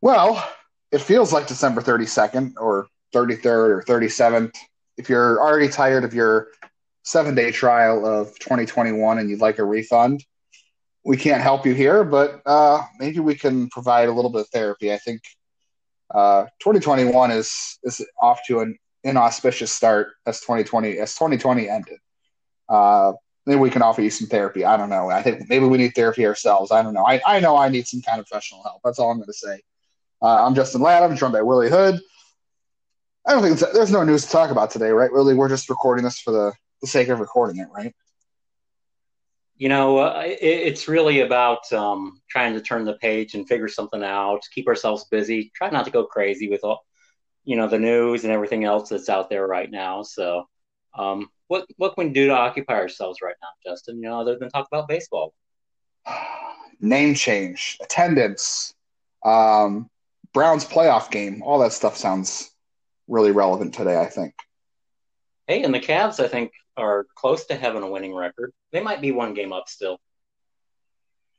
Well, it feels like December 32nd or 33rd or 37th. If you're already tired of your seven day trial of 2021 and you'd like a refund, we can't help you here, but uh, maybe we can provide a little bit of therapy. I think uh, 2021 is is off to an inauspicious start as 2020 as 2020 ended. Uh, maybe we can offer you some therapy. I don't know. I think maybe we need therapy ourselves. I don't know. I, I know I need some kind of professional help. That's all I'm going to say. Uh, I'm Justin Ladd. I'm joined by Willie Hood. I don't think there's no news to talk about today, right, Willie? We're just recording this for the, the sake of recording it, right? You know, uh, it, it's really about um, trying to turn the page and figure something out, keep ourselves busy, try not to go crazy with all, you know, the news and everything else that's out there right now. So, um, what what can we do to occupy ourselves right now, Justin? You know, other than talk about baseball. Name change, attendance, um, Browns playoff game, all that stuff sounds really relevant today, I think. Hey, and the Cavs, I think, are close to having a winning record. They might be one game up still.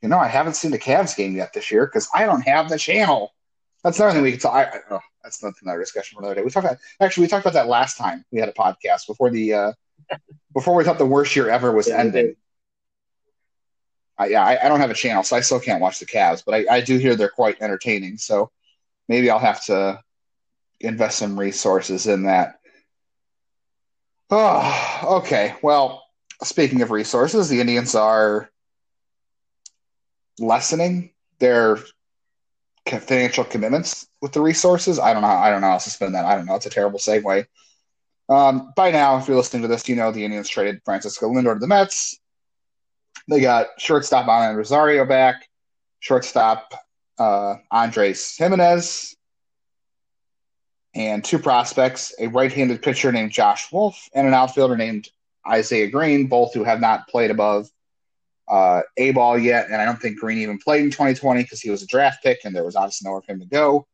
You know, I haven't seen the Cavs game yet this year because I don't have the channel. That's another thing we can talk. I, that's another discussion for another day. We talked about actually we talked about that last time we had a podcast before the uh, before we thought the worst year ever was yeah, ending. I, yeah, I, I, don't have a channel, so I still can't watch the Cavs, but I, I do hear they're quite entertaining. So maybe I'll have to invest some resources in that. Oh, okay. Well, speaking of resources, the Indians are lessening their financial commitments with the resources. I don't know. I don't know how to spin that. I don't know. It's a terrible segue. Um, by now, if you're listening to this, you know the Indians traded Francisco Lindor to the Mets. They got shortstop Alan Rosario back, shortstop uh, Andres Gimenez, and two prospects, a right-handed pitcher named Josh Wolf and an outfielder named Isaiah Green, both who have not played above uh, A ball yet. And I don't think Green even played in 2020 because he was a draft pick and there was obviously nowhere for him to go.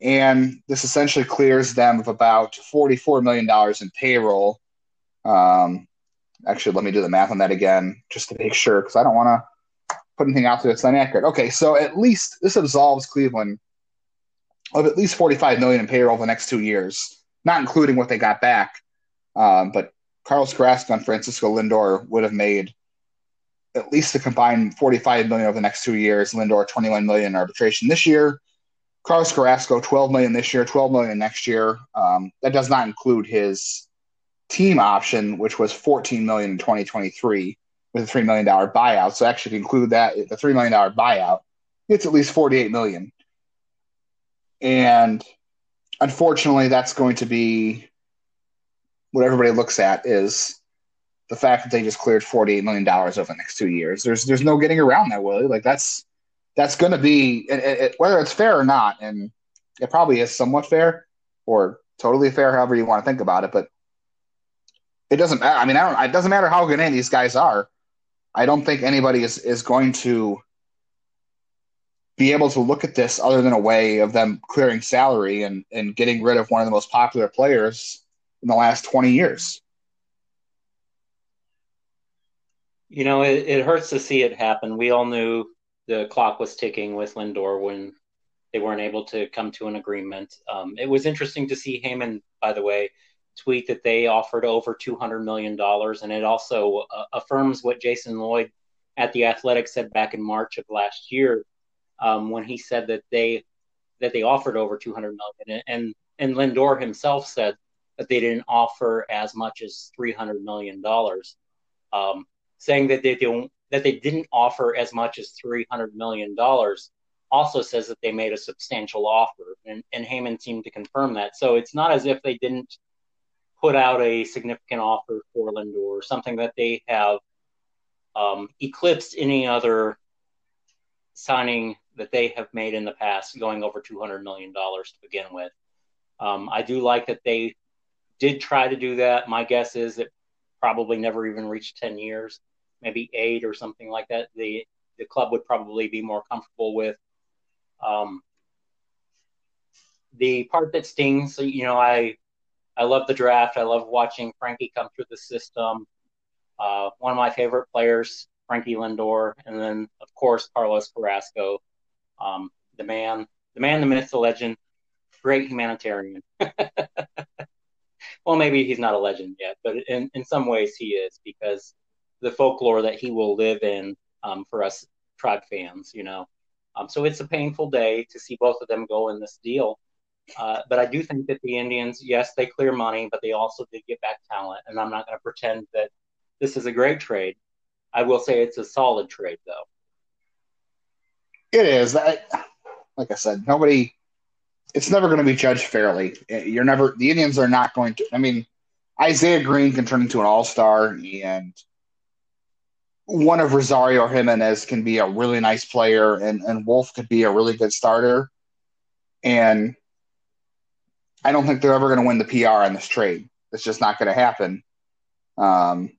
And this essentially clears them of about $44 million in payroll. Um, actually, let me do the math on that again just to make sure because I don't want to put anything out there that's inaccurate. Okay, so at least this absolves Cleveland of at least 45 million in payroll the next two years, not including what they got back. Um, but Carlos Carrasco and Francisco Lindor would have made at least a combined 45 million over the next two years. Lindor 21 million in arbitration this year. Carlos Carrasco 12 million this year, 12 million next year. Um, that does not include his team option, which was 14 million in 2023 with a three million dollar buyout. So actually, include that the three million dollar buyout, it's at least 48 million. And unfortunately, that's going to be what everybody looks at is the fact that they just cleared forty eight million dollars over the next two years. There's there's no getting around that, Willie. Like that's that's going to be it, it, whether it's fair or not, and it probably is somewhat fair or totally fair, however you want to think about it. But it doesn't matter. I mean, I don't. It doesn't matter how good any of these guys are. I don't think anybody is is going to be able to look at this other than a way of them clearing salary and, and getting rid of one of the most popular players in the last 20 years. You know, it, it hurts to see it happen. We all knew the clock was ticking with Lindor when they weren't able to come to an agreement. Um, it was interesting to see Heyman, by the way, tweet that they offered over $200 million. And it also uh, affirms what Jason Lloyd at The Athletic said back in March of last year um, when he said that they that they offered over 200 million, and and Lindor himself said that they didn't offer as much as 300 million dollars, um, saying that they don't that they didn't offer as much as 300 million dollars. Also says that they made a substantial offer, and, and Heyman seemed to confirm that. So it's not as if they didn't put out a significant offer for Lindor, or something that they have um, eclipsed any other signing that they have made in the past, going over $200 million to begin with. Um, I do like that they did try to do that. My guess is it probably never even reached 10 years, maybe eight or something like that. The, the club would probably be more comfortable with. Um, the part that stings, you know, I I love the draft. I love watching Frankie come through the system. Uh, one of my favorite players, Frankie Lindor, and then of course Carlos Carrasco, um, the man, the man, the myth, the legend, great humanitarian. well, maybe he's not a legend yet, but in, in some ways he is because the folklore that he will live in um, for us tribe fans, you know. Um, so it's a painful day to see both of them go in this deal. Uh, but I do think that the Indians, yes, they clear money, but they also did get back talent. And I'm not going to pretend that this is a great trade. I will say it's a solid trade, though. It is. I, like I said, nobody. It's never going to be judged fairly. You're never. The Indians are not going to. I mean, Isaiah Green can turn into an all star, and one of Rosario or Gimenez can be a really nice player, and and Wolf could be a really good starter. And I don't think they're ever going to win the PR on this trade. It's just not going to happen. Um,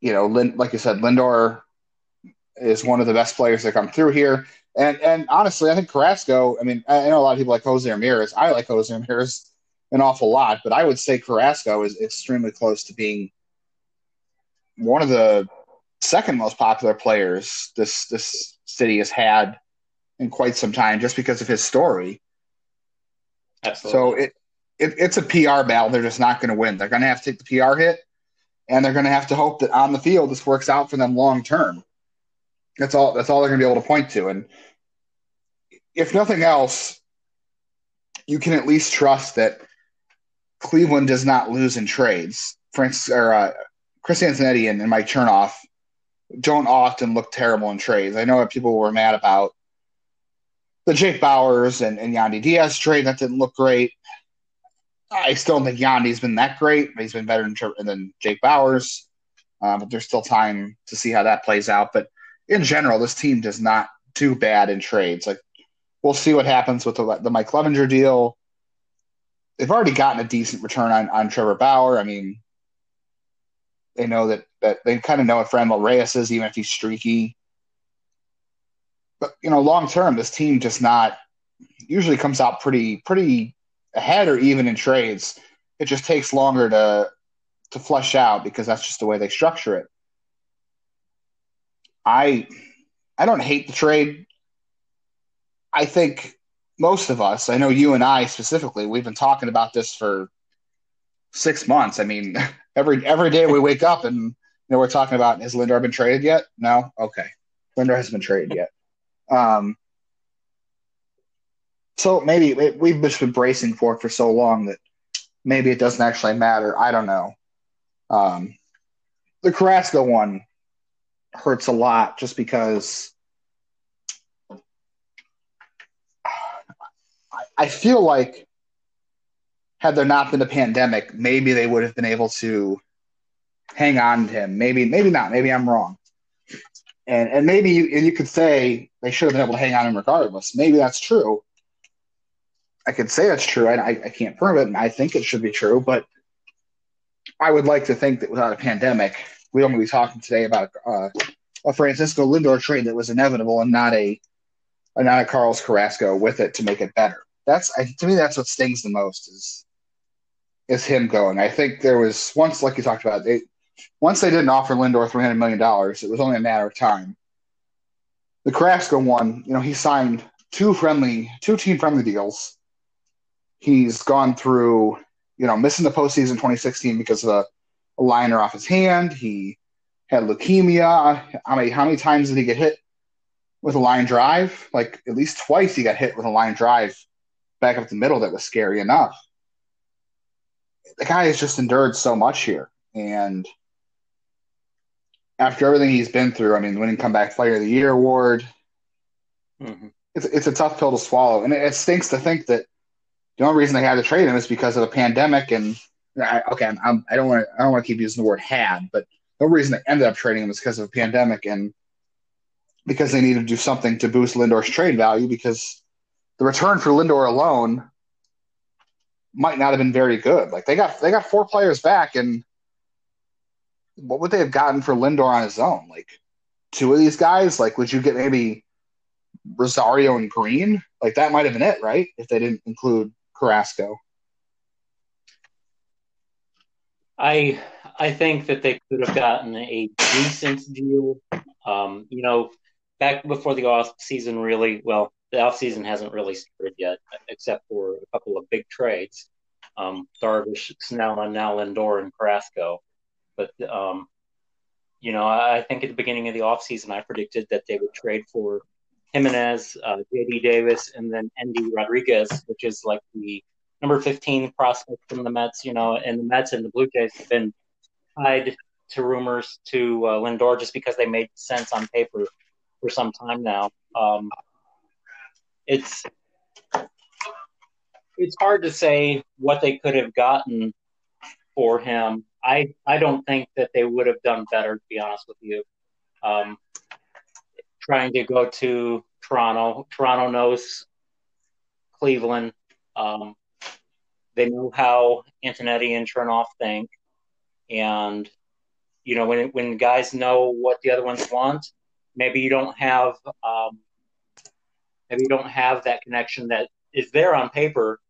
you know, like you said, Lindor is one of the best players that come through here. And and honestly, I think Carrasco. I mean, I know a lot of people like Jose Ramirez. I like Jose Ramirez an awful lot, but I would say Carrasco is extremely close to being one of the second most popular players this this city has had in quite some time, just because of his story. Absolutely. So it, it it's a PR battle. They're just not going to win. They're going to have to take the PR hit and they're going to have to hope that on the field this works out for them long term. That's all. That's all they're going to be able to point to. And if nothing else, you can at least trust that Cleveland does not lose in trades. Francis or uh, Chris Antonetti and, and Mike Chernoff don't often look terrible in trades. I know that people were mad about the Jake Bauers and, and Yandy Diaz trade. That didn't look great. I still think Yandy's been that great, he's been better than, Jake Bauers, Uh, but there's still time to see how that plays out. But in general, this team does not do bad in trades. Like we'll see what happens with the, the Mike Clevinger deal. They've already gotten a decent return on, on Trevor Bauer. I mean, they know that, that they kind of know what Franmil Reyes is, even if he's streaky. But you know, long term, this team just not usually comes out pretty pretty ahead or even in trades. It just takes longer to to flush out because that's just the way they structure it. I I don't hate the trade. I think most of us, I know you and I specifically, we've been talking about this for six months. I mean, every every day we wake up and you know we're talking about has Lindor been traded yet? No, okay, Lindor hasn't been traded yet. Um, so maybe we've just been bracing for it for so long that maybe it doesn't actually matter. I don't know. Um, the Carrasco one hurts a lot just because I feel like had there not been a pandemic, maybe they would have been able to hang on to him. Maybe, maybe not. Maybe I'm wrong. And and maybe you, and you could say they should have been able to hang on him regardless. Maybe that's true. I could say that's true. I, I can't prove it, and I think it should be true. But I would like to think that without a pandemic, we'd only be talking today about uh, a Francisco Lindor trade that was inevitable and not a, a not a Carlos Carrasco with it to make it better. That's I, to me that's what stings the most is is him going. I think there was once, like you talked about, they once they didn't offer Lindor three hundred million dollars, it was only a matter of time. The Carrasco one, you know, he signed two friendly, two team friendly deals He's gone through, you know, missing the postseason 2016 because of a, a liner off his hand. He had leukemia. How many how many times did he get hit with a line drive? Like at least twice he got hit with a line drive back up the middle that was scary enough. The guy has just endured so much here. And after everything he's been through, I mean, winning comeback player of the year award, mm-hmm. it's, it's a tough pill to swallow. And it, it stinks to think that the only reason they had to trade him is because of a pandemic. And I, okay, I'm, I don't want to I don't want to keep using the word had, but the reason they ended up trading him is because of a pandemic and because they needed to do something to boost Lindor's trade value because the return for Lindor alone might not have been very good. Like they got they got four players back, and what would they have gotten for Lindor on his own? Like two of these guys? Like would you get maybe Rosario and Green? Like that might have been it, right? If they didn't include Carrasco. I I think that they could have gotten a decent deal. Um, you know, back before the off season really well, the off season hasn't really started yet, except for a couple of big trades. Um, Darvish, Snell, and now Lindor and Carrasco. But um, you know, I think at the beginning of the offseason, I predicted that they would trade for Gimenez, uh, JD Davis, and then Endy Rodriguez, which is like the number 15 prospect from the Mets, you know, and the Mets and the Blue Jays have been tied to rumors to uh, Lindor just because they made sense on paper for some time now. Um, it's it's hard to say what they could have gotten for him I I don't think that they would have done better, to be honest with you. Um, trying to go to Toronto, Toronto knows Cleveland. Um, they know how Antonetti and Chernoff think, and you know when when guys know what the other ones want, maybe you don't have um, maybe you don't have that connection that is there on paper,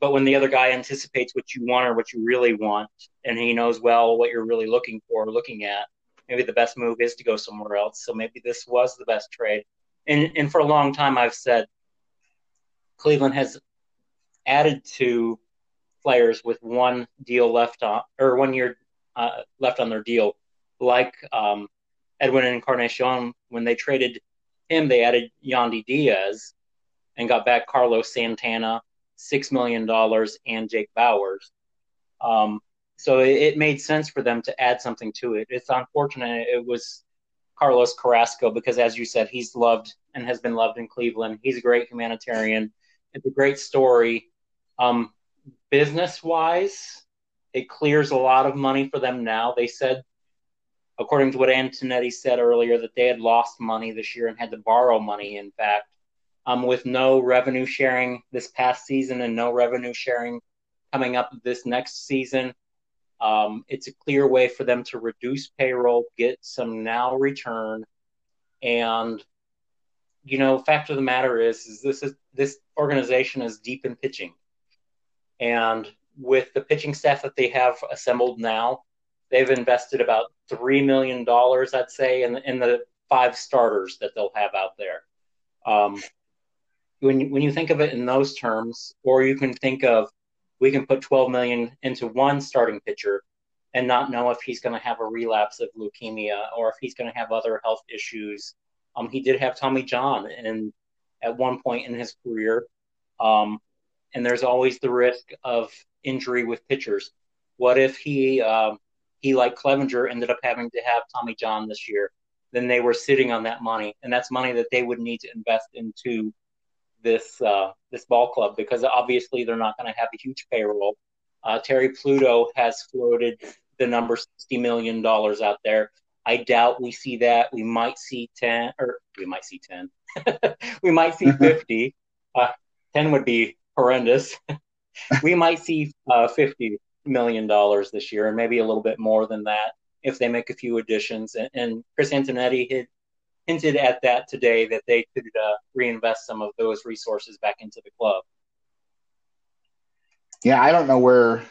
but when the other guy anticipates what you want or what you really want, and he knows well what you're really looking for, looking at, maybe the best move is to go somewhere else. So maybe this was the best trade. And and for a long time, I've said Cleveland has added to players with one deal left on or one year uh, left on their deal, like um, Edwin Encarnacion. When they traded him, they added Yandy Diaz and got back Carlos Santana six million dollars and Jake Bauers. Um, so it, it, made sense for them to add something to it. It's unfortunate it was Carlos Carrasco because, as you said, he's loved and has been loved in Cleveland. He's a great humanitarian. It's a great story. Um, business wise, it clears a lot of money for them now. They said, according to what Antonetti said earlier, that they had lost money this year and had to borrow money, in fact um, with no revenue sharing this past season and no revenue sharing coming up this next season. Um, it's a clear way for them to reduce payroll, get some now return, and you know, fact of the matter is, is this is this organization is deep in pitching, and with the pitching staff that they have assembled now, they've invested about three million dollars, I'd say, in, in the five starters that they'll have out there. Um, when you, when you think of it in those terms, or you can think of we can put 12 million into one starting pitcher and not know if he's going to have a relapse of leukemia or if he's going to have other health issues. Um, he did have Tommy John and at one point in his career. Um, and there's always the risk of injury with pitchers. What if he uh, he like Clevinger, ended up having to have Tommy John this year? Then they were sitting on that money, and that's money that they would need to invest into this uh, this ball club because obviously they're not going to have a huge payroll. Uh, Terry Pluto has floated the number sixty million dollars out there. I doubt we see that. We might see ten, or we might see ten. we might see mm-hmm. fifty. Uh, ten would be horrendous. we might see uh, fifty million dollars this year, and maybe a little bit more than that if they make a few additions. And, and Chris Antonetti had hinted at that today that they could uh, reinvest some of those resources back into the club. Yeah, I don't know where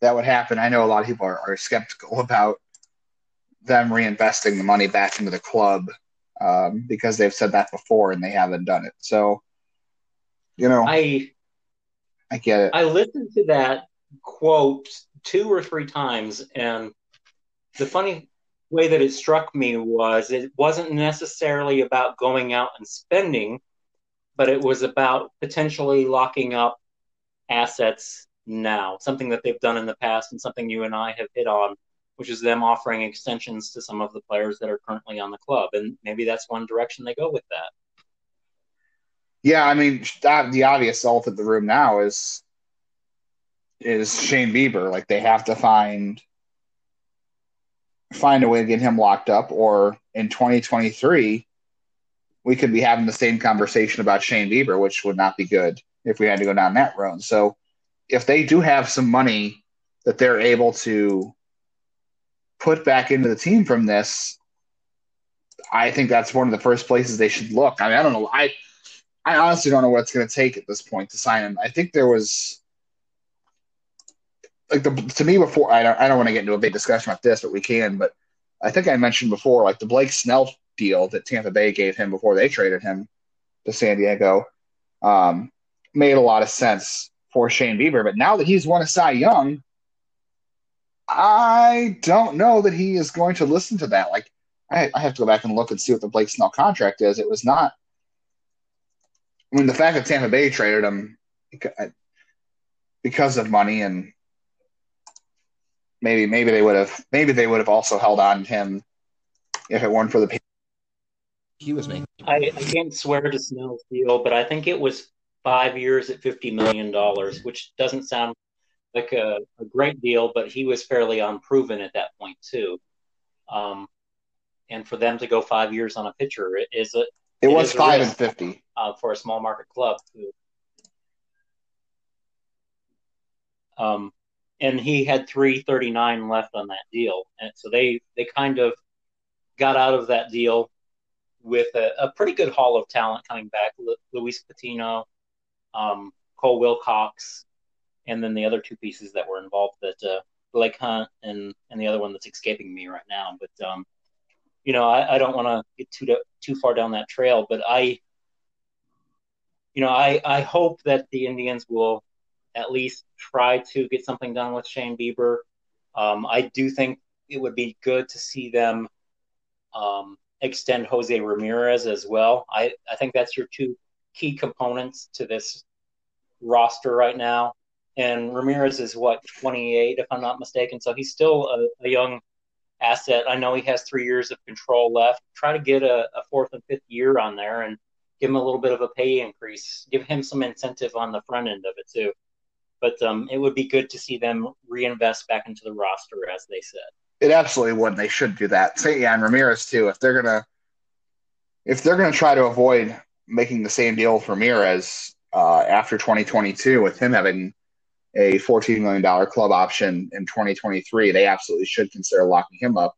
that would happen. I know a lot of people are, are skeptical about them reinvesting the money back into the club um, because they've said that before and they haven't done it. So, you know, I I get it. I listened to that quote two or three times, and the funny way that it struck me was it wasn't necessarily about going out and spending, but it was about potentially locking up assets now, something that they've done in the past and something you and I have hit on, which is them offering extensions to some of the players that are currently on the club. And maybe that's one direction they go with that. Yeah, I mean, the obvious elephant in the room now is is Shane Bieber. Like they have to find find a way to get him locked up, or in 2023, we could be having the same conversation about Shane Bieber, which would not be good if we had to go down that road. So, if they do have some money that they're able to put back into the team from this, I think that's one of the first places they should look. I mean, I don't know. I I honestly don't know what it's going to take at this point to sign him. I think there was like the to me before I don't I don't want to get into a big discussion about this, but we can. But I think I mentioned before, like the Blake Snell deal that Tampa Bay gave him before they traded him to San Diego, um, made a lot of sense for Shane Bieber. But now that he's won a Cy Young, I don't know that he is going to listen to that. Like I, I have to go back and look and see what the Blake Snell contract is. It was not. I mean, the fact that Tampa Bay traded him because of money and maybe maybe they would have maybe they would have also held on to him if it weren't for the he was making. I, I can't swear to Snell's deal, but I think it was five years at fifty million dollars, which doesn't sound like a, a, great deal, but he was fairly unproven at that point too. Um, and for them to go five years on a pitcher is a it, it was five and fifty uh, for a small market club. Too. Um, and he had 339 left on that deal. And so they they kind of got out of that deal with a, a pretty good haul of talent coming back Lu- luis patino um, cole wilcox and then the other two pieces that were involved that uh, blake hunt and and the other one that's escaping me right now. But um, you know i, I don't want to get too too far down that trail but i you know i i hope that the indians will at least try to get something done with Shane Bieber. Um, I do think it would be good to see them um, extend Jose Ramirez as well. I, I think that's your two key components to this roster right now. And Ramirez is what 28, if I'm not mistaken. So he's still a, a young asset. I know he has three years of control left. Try to get a, a fourth and fifth year on there and give him a little bit of a pay increase. Give him some incentive on the front end of it too but um, it would be good to see them reinvest back into the roster, as they said. It absolutely would. They should do that. And Ramirez too. If they're gonna, if they're gonna try to avoid making the same deal for Ramirez uh, after 2022, with him having a 14 million dollar club option in 2023, they absolutely should consider locking him up.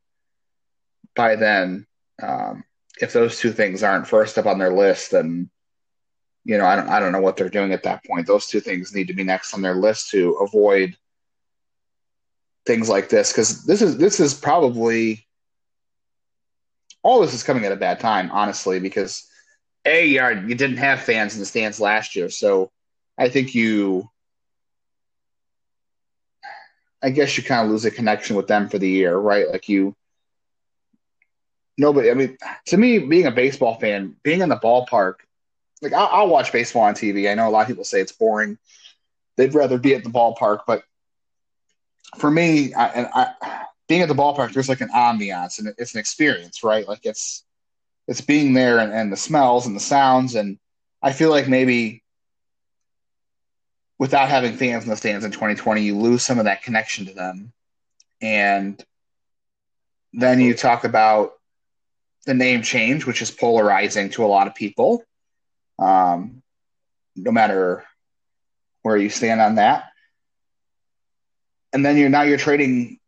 By then, um, if those two things aren't first up on their list, then you know, I don't I don't know what they're doing at that point. Those two things need to be next on their list to avoid things like this because this is this is probably all this is coming at a bad time, honestly, because a you, didn't have fans in the stands last year, so I think you. I guess you kind of lose a connection with them for the year, right? Like you, nobody. I mean, to me, being a baseball fan, being in the ballpark like I'll, I'll, watch baseball on TV. I know a lot of people say it's boring. They'd rather be at the ballpark, but for me, I, and I, being at the ballpark, there's like an ambiance and it's an experience, right? Like it's it's being there and, and the smells and the sounds, and I feel like maybe without having fans in the stands in 2020, you lose some of that connection to them, and then you talk about the name change, which is polarizing to a lot of people um, no matter where you stand on that. And then you're now you're trading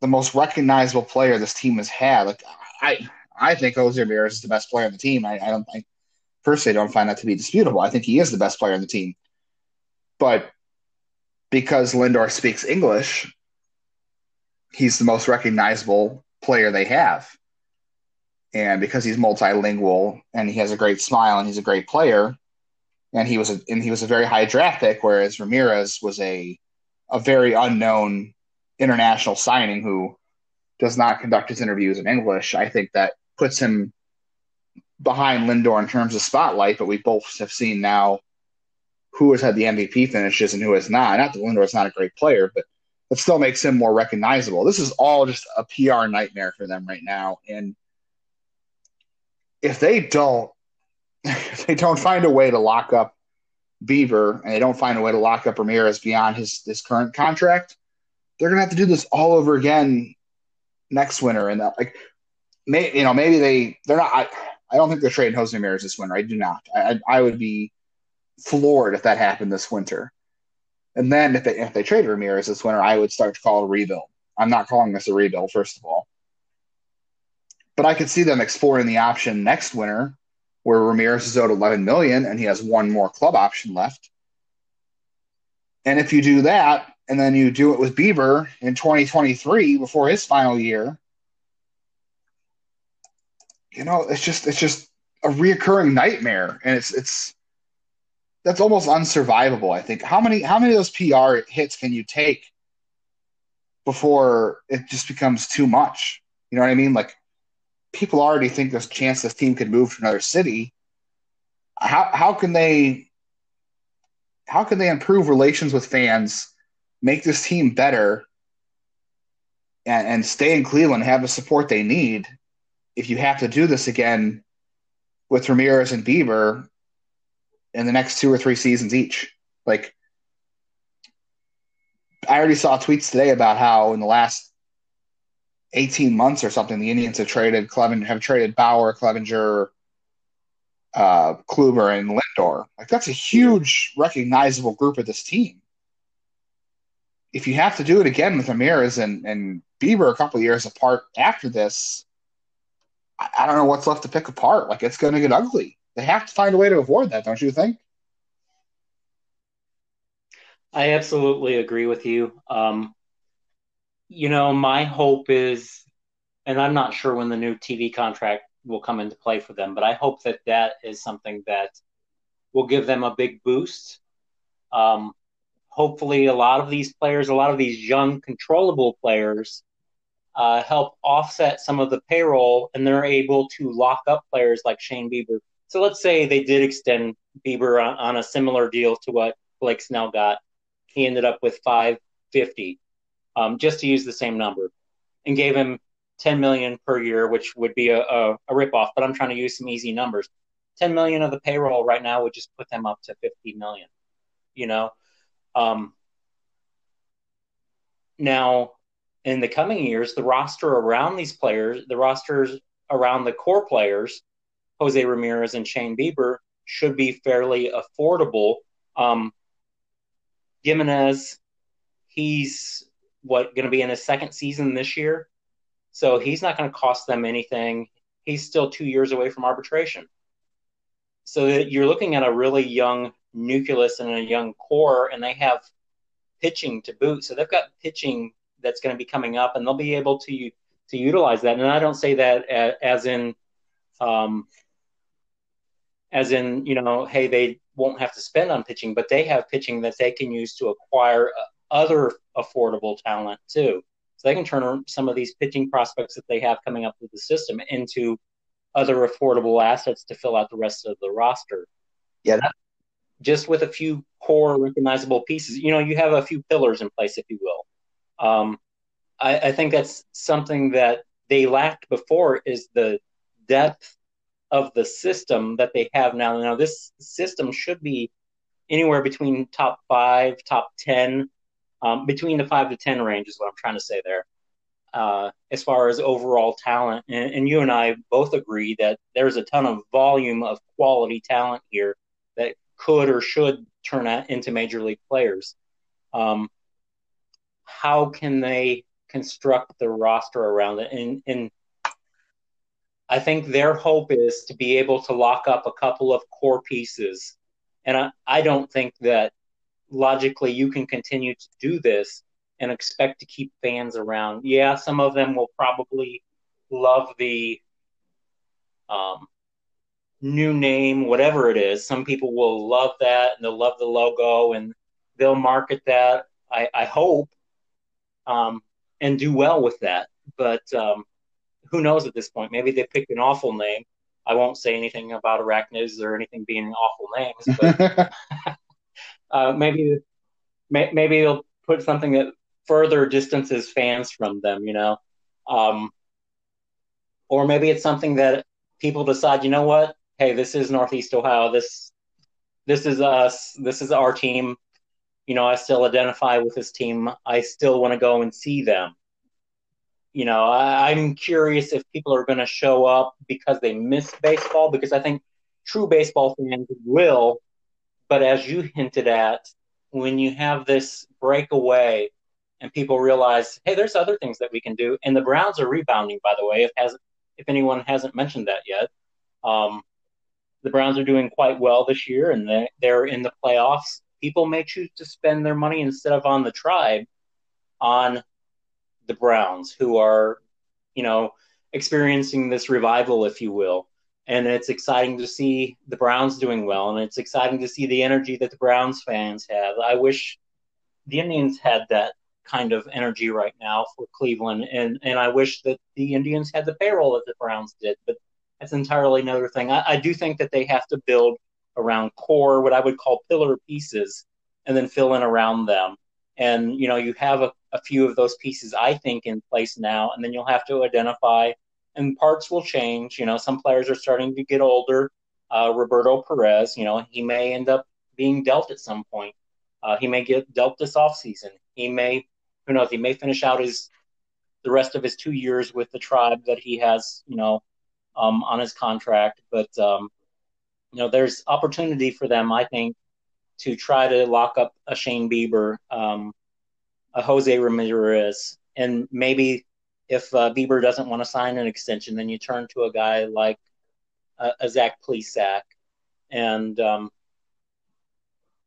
the most recognizable player this team has had. Like I, I think Jose Ramirez is the best player on the team. I, I don't, I personally don't find that to be disputable. I think he is the best player on the team. But because Lindor speaks English, he's the most recognizable player they have and because he's multilingual and he has a great smile and he's a great player, and he was a and he was a very high draft pick, whereas Ramirez was a a very unknown international signing who does not conduct his interviews in English. I think that puts him behind Lindor in terms of spotlight, but we both have seen now who has had the MVP finishes and who has not. Not that Lindor is not a great player, but it still makes him more recognizable. This is all just a PR nightmare for them right now. And if they don't if they don't find a way to lock up Bieber and they don't find a way to lock up Ramirez beyond his his current contract, they're gonna have to do this all over again next winter. And that, like, may you know maybe they they're not. I, I don't think they're trading Jose Ramirez this winter. I do not. I I would be floored if that happened this winter. And then if they if they trade Ramirez this winter, I would start to call a rebuild. I'm not calling this a rebuild, first of all. But I could see them exploring the option next winter where Ramirez is owed 11 million and he has one more club option left. And if you do that and then you do it with Bieber in 2023 before his final year. You know, it's just it's just a reoccurring nightmare, and it's it's that's almost unsurvivable. I think how many how many of those PR hits can you take before it just becomes too much? You know what I mean? Like people already think there's a chance this team could move to another city. How how can they how can they improve relations with fans, make this team better, and, and stay in Cleveland, have the support they need if you have to do this again with Ramirez and Bieber in the next two or three seasons each? Like, I already saw tweets today about how in the last 18 months or something, the Indians have traded have traded Bauer, Clevinger, uh, Kluber, and Lindor. Like that's a huge recognizable group of this team. If you have to do it again with Ramirez and, and Bieber a couple years apart after this, I, I don't know what's left to pick apart. Like it's going to get ugly. They have to find a way to avoid that, don't you think? I absolutely agree with you. Um, you know, my hope is, and I'm not sure when the new TV contract will come into play for them, but I hope that that is something that will give them a big boost. Um, hopefully, a lot of these players, a lot of these young, controllable players, uh, help offset some of the payroll, and they're able to lock up players like Shane Bieber. So let's say they did extend Bieber on, on a similar deal to what Blake Snell got. He ended up with 550 um, just to use the same number, and gave him 10 million per year, which would be a, a, a ripoff. But I'm trying to use some easy numbers. 10 million of the payroll right now would just put them up to 50 million. You know, um, now in the coming years, the roster around these players, the rosters around the core players, Jose Ramirez and Shane Bieber, should be fairly affordable. Um, Gimenez, he's what going to be in his second season this year, so he's not going to cost them anything. He's still two years away from arbitration, so you're looking at a really young nucleus and a young core, and they have pitching to boot. So they've got pitching that's going to be coming up, and they'll be able to to utilize that. And I don't say that as in, um, as in you know, hey, they won't have to spend on pitching, but they have pitching that they can use to acquire other affordable talent too. So they can turn some of these pitching prospects that they have coming up with the system into other affordable assets to fill out the rest of the roster. Yeah, just with a few core recognizable pieces. You know, you have a few pillars in place, if you will. Um, I, I think that's something that they lacked before is the depth of the system that they have now. Now, this system should be anywhere between top five, top 10 um, between the five to ten range is what I'm trying to say there. Uh, as far as overall talent, and, and, you and I both agree that there's a ton of volume of quality talent here that could or should turn out into major league players. Um, how can they construct the roster around it? And, and I think their hope is to be able to lock up a couple of core pieces. And I, I don't think that logically you can continue to do this and expect to keep fans around. Yeah, some of them will probably love the um, new name, whatever it is. Some people will love that and they'll love the logo and they'll market that. I, I hope um, and do well with that. But um, who knows at this point? Maybe they picked an awful name. I won't say anything about arachnids or anything being awful names, but uh, maybe maybe they'll put something that further distances fans from them, you know, um, or maybe it's something that people decide, you know what, hey, this is Northeast Ohio, this this is us, this is our team. You know, I still identify with this team. I still want to go and see them. You know, I, I'm curious if people are going to show up because they miss baseball, because I think true baseball fans will but as you hinted at, when you have this breakaway and people realize, hey, there's other things that we can do, and the Browns are rebounding, by the way, if has if anyone hasn't mentioned that yet. Um, the Browns are doing quite well this year, and they, they're in the playoffs. People may choose to spend their money instead of on the tribe on the Browns, who are, you know, experiencing this revival, if you will. And it's exciting to see the Browns doing well, and it's exciting to see the energy that the Browns fans have. I wish the Indians had that kind of energy right now for Cleveland, and and I wish that the Indians had the payroll that the Browns did, but that's entirely another thing. I, I do think that they have to build around core, what I would call pillar pieces, and then fill in around them. And you know, you have a, a few of those pieces, I think, in place now, and then you'll have to identify. And parts will change. You know, some players are starting to get older. Uh, Roberto Perez, you know, he may end up being dealt at some point. Uh, he may get dealt this offseason. He may, who knows, he may finish out his the rest of his two years with the tribe that he has, you know, um, on his contract. But um, you know, there's opportunity for them, I think, to try to lock up a Shane Bieber, um, a Jose Ramirez, and maybe if uh, Bieber doesn't want to sign an extension, then you turn to a guy like uh, a Zach Plesac and um,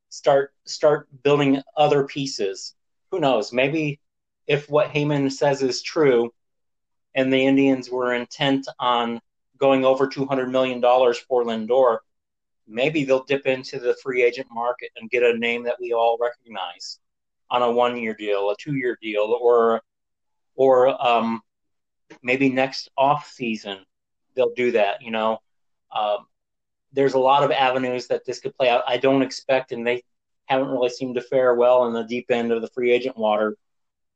start start building other pieces. Who knows? Maybe if what Heyman says is true, and the Indians were intent on going over two hundred million dollars for Lindor, maybe they'll dip into the free agent market and get a name that we all recognize on a one year deal, a two year deal, or or um, maybe next off season they'll do that. You know, um, there's a lot of avenues that this could play out. I don't expect, and they haven't really seemed to fare well in the deep end of the free agent water.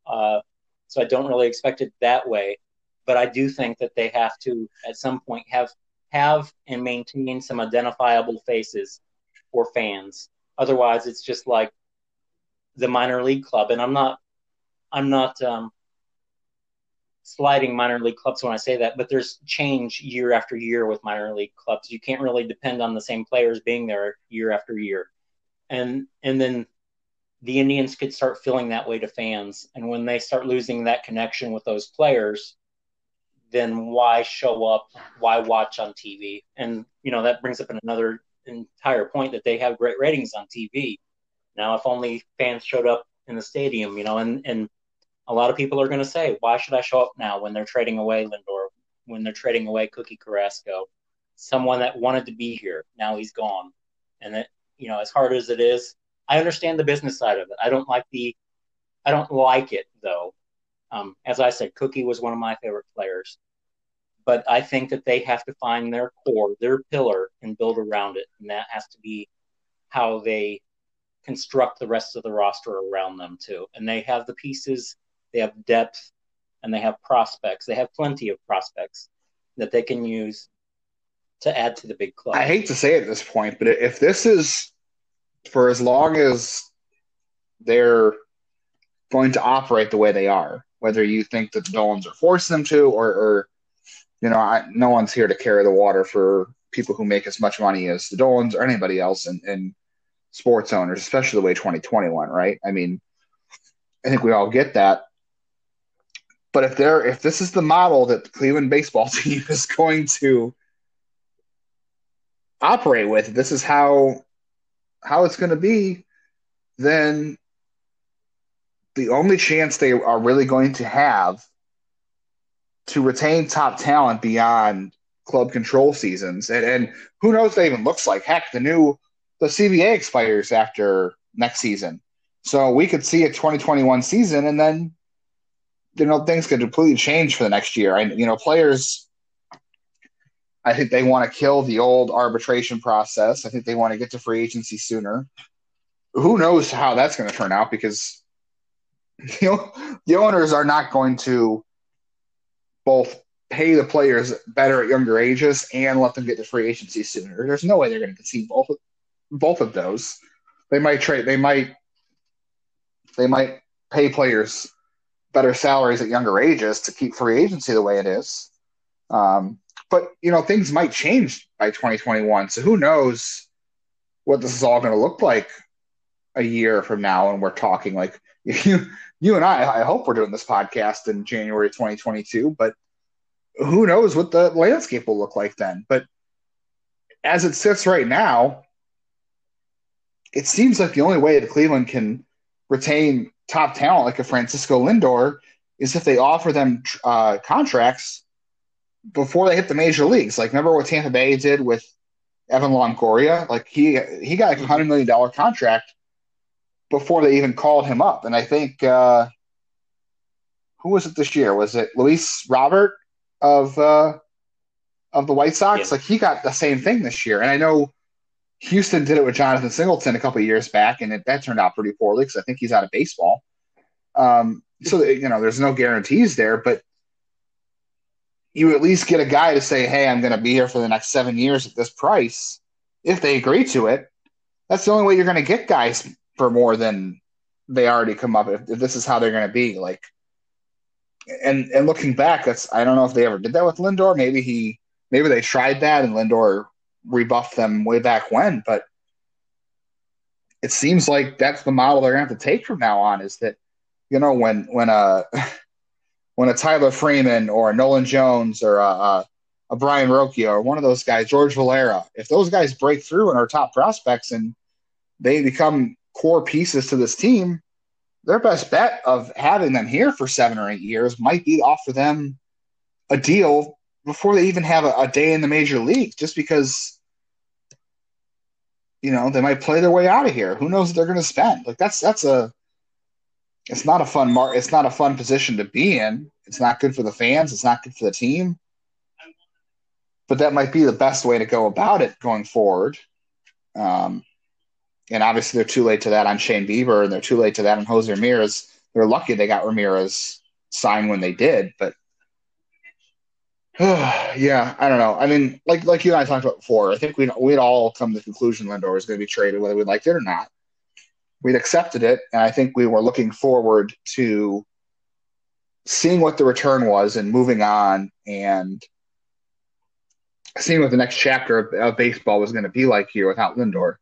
Uh, so I don't really expect it that way. But I do think that they have to, at some point, have have and maintain some identifiable faces for fans. Otherwise, it's just like the minor league club, and I'm not, I'm not um, sliding minor league clubs when I say that, but there's change year after year with minor league clubs. You can't really depend on the same players being there year after year, and and then the Indians could start feeling that way to fans, and when they start losing that connection with those players, then why show up? Why watch on TV? And you know that brings up another entire point that they have great ratings on TV. Now, if only fans showed up in the stadium, you know, and and a lot of people are going to say, why should I show up now when they're trading away Lindor, when they're trading away Cookie Carrasco, someone that wanted to be here, now he's gone, and that you know, as hard as it is, I understand the business side of it. I don't like the, I don't like it though. Um, as I said, Cookie was one of my favorite players, but I think that they have to find their core, their pillar, and build around it, and that has to be how they construct the rest of the roster around them too. And they have the pieces, they have depth, and they have prospects. They have plenty of prospects that they can use to add to the big club. I hate to say it at this point, but if this is for as long as they're going to operate the way they are, whether you think that the Dolans are forcing them to, or, or you know, I, no one's here to carry the water for people who make as much money as the Dolans or anybody else in, in sports owners, especially the way 2021, right? I mean, I think we all get that. But if they're if this is the model that the Cleveland baseball team is going to operate with, this is how how it's going to be, then the only chance they are really going to have to retain top talent beyond club control seasons, and, and who knows what that even looks like. Heck, the new the CBA expires after next season, so we could see a 2021 season, and then you know things could completely change for the next year. And you know, players, I think they want to kill the old arbitration process. I think they want to get to free agency sooner. Who knows how that's going to turn out because you know, the owners are not going to both pay the players better at younger ages and let them get to free agency sooner. There's no way they're going to concede both both of those. They might trade. They might. They might pay players better salaries at younger ages to keep free agency the way it is. Um, but you know things might change by 2021. So who knows what this is all going to look like a year from now? And we're talking like you, you and I. I hope we're doing this podcast in January 2022, but who knows what the landscape will look like then? But as it sits right now, it seems like the only way that Cleveland can retain top talent like a Francisco Lindor is if they offer them uh, contracts before they hit the major leagues. Like, remember what Tampa Bay did with Evan Longoria? Like, he he got like a hundred million dollar contract before they even called him up. And I think uh, who was it this year? Was it Luis Robert of uh, of the White Sox? Yeah. Like, he got the same thing this year. And I know Houston did it with Jonathan Singleton a couple years back, and it, that turned out pretty poorly because I think he's out of baseball. Um, so you know, there's no guarantees there, but you at least get a guy to say, "Hey, I'm going to be here for the next seven years at this price." If they agree to it, that's the only way you're going to get guys for more than they already come up. If, if this is how they're going to be, like, and and looking back, that's I don't know if they ever did that with Lindor. Maybe he, maybe they tried that, and Lindor rebuffed them way back when. But it seems like that's the model they're going to have to take from now on. Is that you know when when uh, a when a Tyler Freeman or a Nolan Jones or a, a, Brayan Rocchio or one of those guys, George Valera, if those guys break through and are top prospects and they become core pieces to this team, their best bet of having them here for seven or eight years might be to offer them a deal before they even have a, a day in the major leagues, just because you know they might play their way out of here. Who knows what they're going to spend? Like that's that's a it's not a fun mar- it's not a fun position to be in. It's not good for the fans. It's not good for the team. But that might be the best way to go about it going forward. Um, and obviously, they're too late to that on Shane Bieber, and they're too late to that on Jose Ramirez. They're lucky they got Ramirez signed when they did, but yeah, I don't know. I mean, like like you and I talked about before, I think we we'd all come to the conclusion Lindor was going to be traded, whether we liked it or not we'd accepted it, and I think we were looking forward to seeing what the return was and moving on and seeing what the next chapter of, of baseball was going to be like here without Lindor.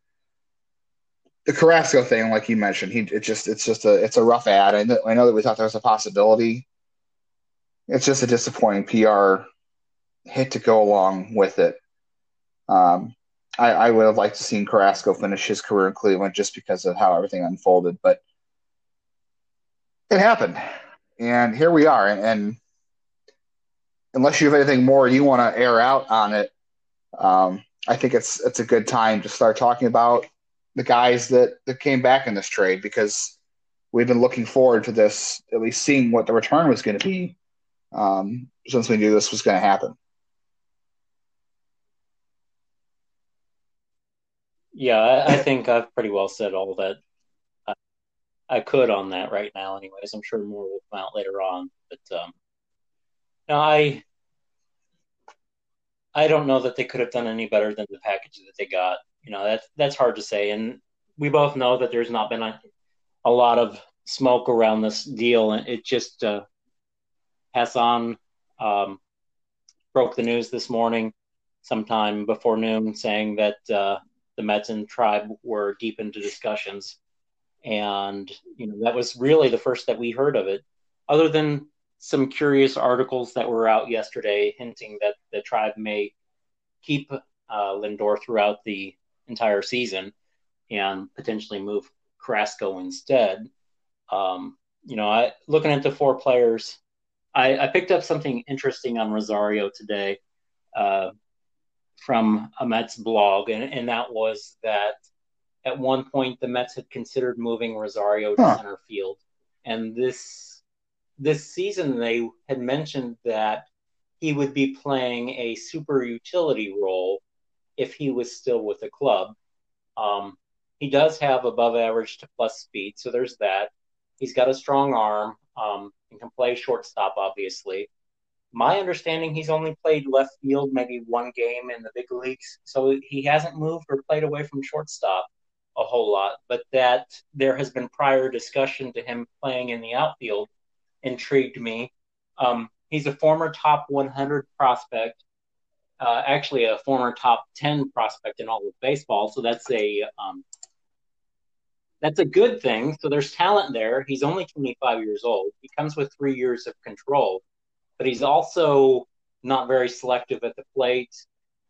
The Carrasco thing, like you mentioned, he it just it's just a it's a rough ad. I know, I know that we thought there was a possibility. It's just a disappointing PR hit to go along with it. Um, I, I would have liked to seen Carrasco finish his career in Cleveland just because of how everything unfolded, but it happened, and here we are. And, and unless you have anything more you want to air out on it, um, I think it's it's a good time to start talking about the guys that that came back in this trade because we've been looking forward to this, at least seeing what the return was going to be, um, since we knew this was going to happen. Yeah, I, I think I've pretty well said all that I, I, could on that right now. Anyways, I'm sure more will come out later on. But um, no, I I don't know that they could have done any better than the package that they got. You know, that's that's hard to say, and we both know that there's not been a, a lot of smoke around this deal, and it just uh, Hassan um, broke the news this morning, sometime before noon, saying that. Uh, the Mets and Tribe were deep into discussions, and you know that was really the first that we heard of it, other than some curious articles that were out yesterday hinting that the Tribe may keep uh, Lindor throughout the entire season and potentially move Carrasco instead. Um, you know, I, looking at the four players, I, I, picked up something interesting on Rosario today. Uh, from a Mets blog, and, and that was that at one point the Mets had considered moving Rosario to huh. center field, and this this season they had mentioned that he would be playing a super utility role if he was still with the club. Um, he does have above average to plus speed, so there's that. He's got a strong arm um, and can play shortstop, obviously my understanding, he's only played left field maybe one game in the big leagues, so he hasn't moved or played away from shortstop a whole lot. But that there has been prior discussion to him playing in the outfield intrigued me. Um, he's a former top 100 prospect, uh, actually a former top 10 prospect in all of baseball. So that's a um, that's a good thing. So there's talent there. He's only 25 years old. He comes with three years of control but he's also not very selective at the plate.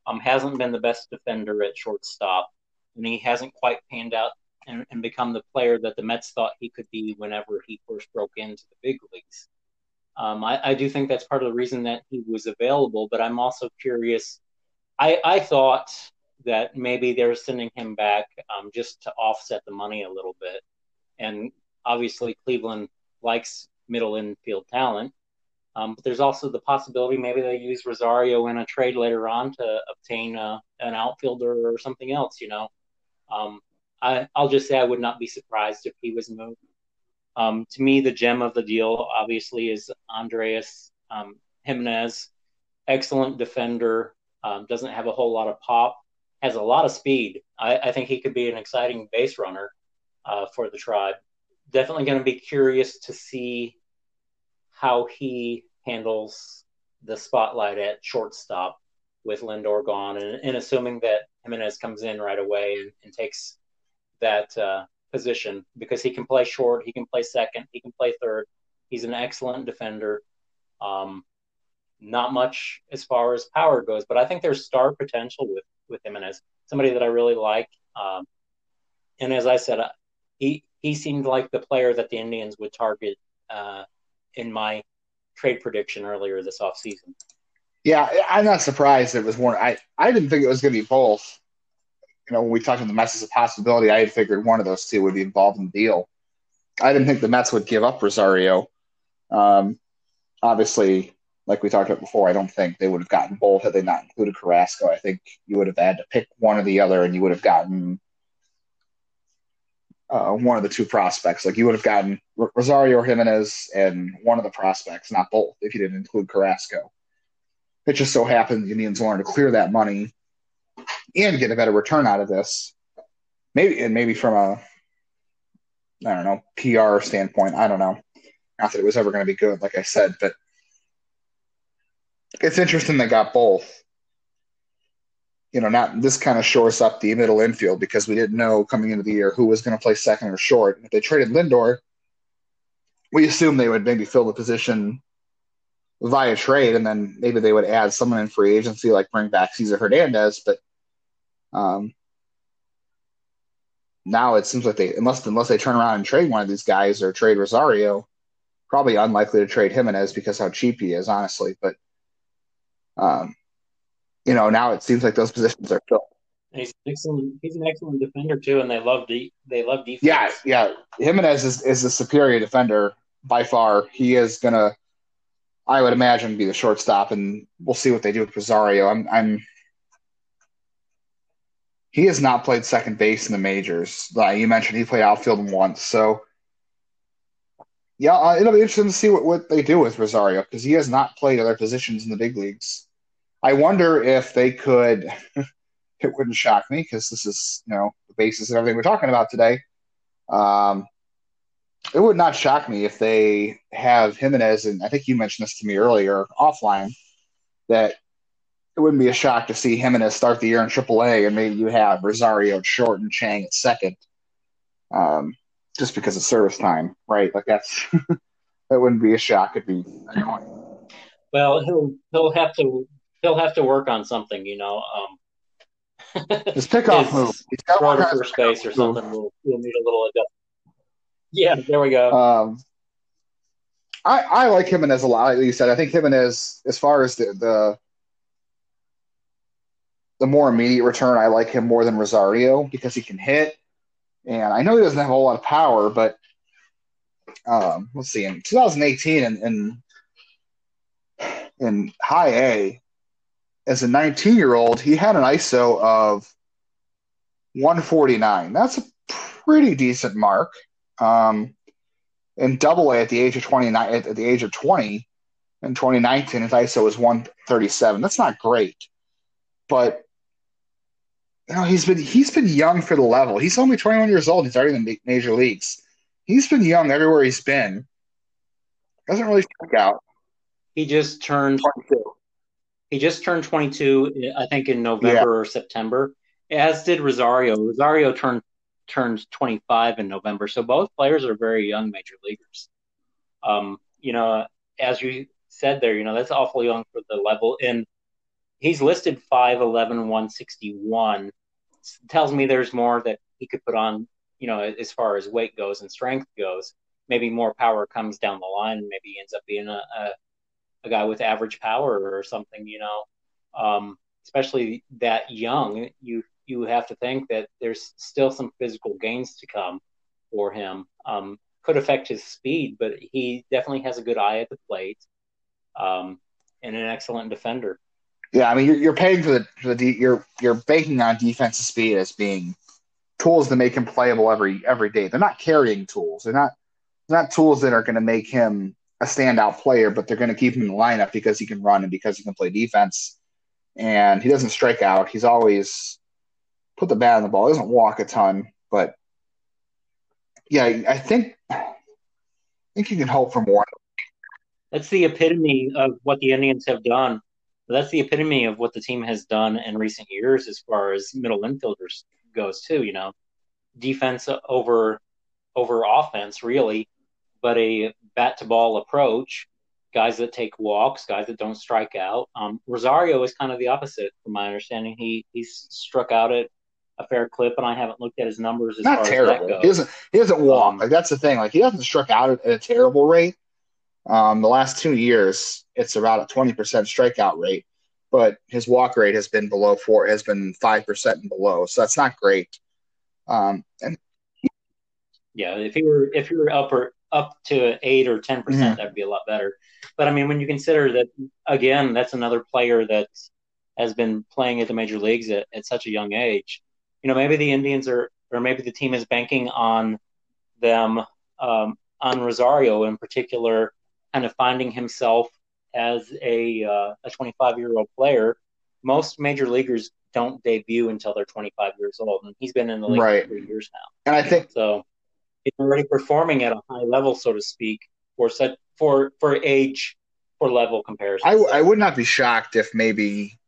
Um, hasn't been the best defender at shortstop, and he hasn't quite panned out and, and become the player that the Mets thought he could be whenever he first broke into the big leagues. Um, I, I, do think that's part of the reason that he was available, but I'm also curious. I, I thought that maybe they were sending him back um, just to offset the money a little bit. And obviously, Cleveland likes middle infield talent. Um, but there's also the possibility maybe they use Rosario in a trade later on to obtain a, an outfielder or something else. You know, um, I, will just say I would not be surprised if he was moved. Um, to me, the gem of the deal obviously is Andres um, Gimenez, excellent defender, um, doesn't have a whole lot of pop, has a lot of speed. I, I think he could be an exciting base runner uh, for the tribe. Definitely going to be curious to see how he handles the spotlight at shortstop with Lindor gone, and, and assuming that Gimenez comes in right away and, and takes that uh, position because he can play short, he can play second, he can play third. He's an excellent defender. Um, not much as far as power goes, but I think there's star potential with with Gimenez. Somebody that I really like. Um, and as I said, uh, he he seemed like the player that the Indians would target uh, in my trade prediction earlier this offseason. Yeah, I'm not surprised it was one. I, I didn't think it was going to be both. You know, when we talked about the Mets as a possibility, I had figured one of those two would be involved in the deal. I didn't think the Mets would give up Rosario. Um, obviously, like we talked about before, I don't think they would have gotten both had they not included Carrasco. I think you would have had to pick one or the other, and you would have gotten uh, one of the two prospects. Like you would have gotten Rosario or Gimenez and one of the prospects, not both, if you didn't include Carrasco. It just so happened the Indians wanted to clear that money and get a better return out of this. Maybe and maybe from a I don't know PR standpoint. I don't know. Not that it was ever going to be good, like I said, but it's interesting they got both you know, not this kind of shores up the middle infield because we didn't know coming into the year who was going to play second or short. If they traded Lindor, we assumed they would maybe fill the position via trade, and then maybe they would add someone in free agency, like bring back Cesar Hernandez. But um, now it seems like they, unless unless they turn around and trade one of these guys or trade Rosario, probably unlikely to trade Gimenez because how cheap he is, honestly. But um, you know, now it seems like those positions are filled. he's an excellent. He's an excellent defender too, and they love de- they love defense. Yeah, yeah. Gimenez is is a superior defender by far. He is gonna, I would imagine, be the shortstop, and we'll see what they do with Rosario. I'm, I'm. He has not played second base in the majors. Like you mentioned, he played outfield once, so. Yeah, uh, it'll be interesting to see what, what they do with Rosario because he has not played other positions in the big leagues. I wonder if they could. it wouldn't shock me because this is you know the basis of everything we're talking about today. Um, it would not shock me if they have Gimenez, and I think you mentioned this to me earlier offline, that it wouldn't be a shock to see Gimenez start the year in AAA, and maybe you have Rosario short and Chang at second, um, just because of service time, right? Like that's that wouldn't be a shock. It'd be annoying. Well, he'll he'll have to he'll have to work on something, you know. Um, his pickoff move. He's got throw to first base or something. We'll, we'll need a little adjustment. Yeah, there we go. Um, I I like Gimenez a lot. Like you said, I think Gimenez, as far as the, the the more immediate return, I like him more than Rosario because he can hit, and I know he doesn't have a whole lot of power, but um, let's see, in 2018 in, in in high A, as a 19 year old, he had an ISO of 149. That's a pretty decent mark. Um, in double A at the age of 29, at, at the age of 20, in 2019, his ISO was 137. That's not great, but you know he's been he's been young for the level. He's only 21 years old. He's already in the major leagues. He's been young everywhere he's been. Doesn't really stick out. He just turned 22. He just turned 22, I think, in November yeah. or September, as did Rosario. Rosario turned turned 25 in November, so both players are very young major leaguers. Um, you know, as you said there, you know that's awful young for the level, and he's listed 5'11", 161. It tells me there's more that he could put on, you know, as far as weight goes and strength goes. Maybe more power comes down the line, maybe he ends up being a, a, a guy with average power or something. You know, um, especially that young, you you have to think that there's still some physical gains to come for him. Um, could affect his speed, but he definitely has a good eye at the plate um, and an excellent defender. Yeah, I mean, you're, you're paying for the, for the you're you're banking on defensive speed as being tools to make him playable every every day. They're not carrying tools. They're not they're not tools that are going to make him a standout player, but they're going to keep him in the lineup because he can run and because he can play defense. And he doesn't strike out. He's always put the bat on the ball. He doesn't walk a ton, but yeah, I think I think you can hope for more. That's the epitome of what the Indians have done. That's the epitome of what the team has done in recent years as far as middle infielders goes too. You know, defense over over offense, really, but a bat to ball approach. Guys that take walks, guys that don't strike out. Um, Rosario is kind of the opposite, from my understanding. He he's struck out at a fair clip, and I haven't looked at his numbers as Not far terrible. as that goes. He doesn't he doesn't walk. Um, like that's the thing. Like he hasn't struck out at a terrible rate. Um, the last two years, it's about a twenty percent strikeout rate, but his walk rate has been below four, has been five percent and below. So that's not great. Um, and Yeah, if you were if you were up or up to eight or ten percent, Mhm. that'd be a lot better. But I mean, when you consider that again, that's another player that has been playing at the major leagues at, at such a young age. You know, maybe the Indians are, or maybe the team is banking on them, um, on Rosario in particular, kind of finding himself as a uh, a 25 year old player. Most major leaguers don't debut until they're 25 years old, and he's been in the league Right. for three years now. and I think So he's already performing at a high level, so to speak, for set for for age for level comparison. I, I would not be shocked if maybe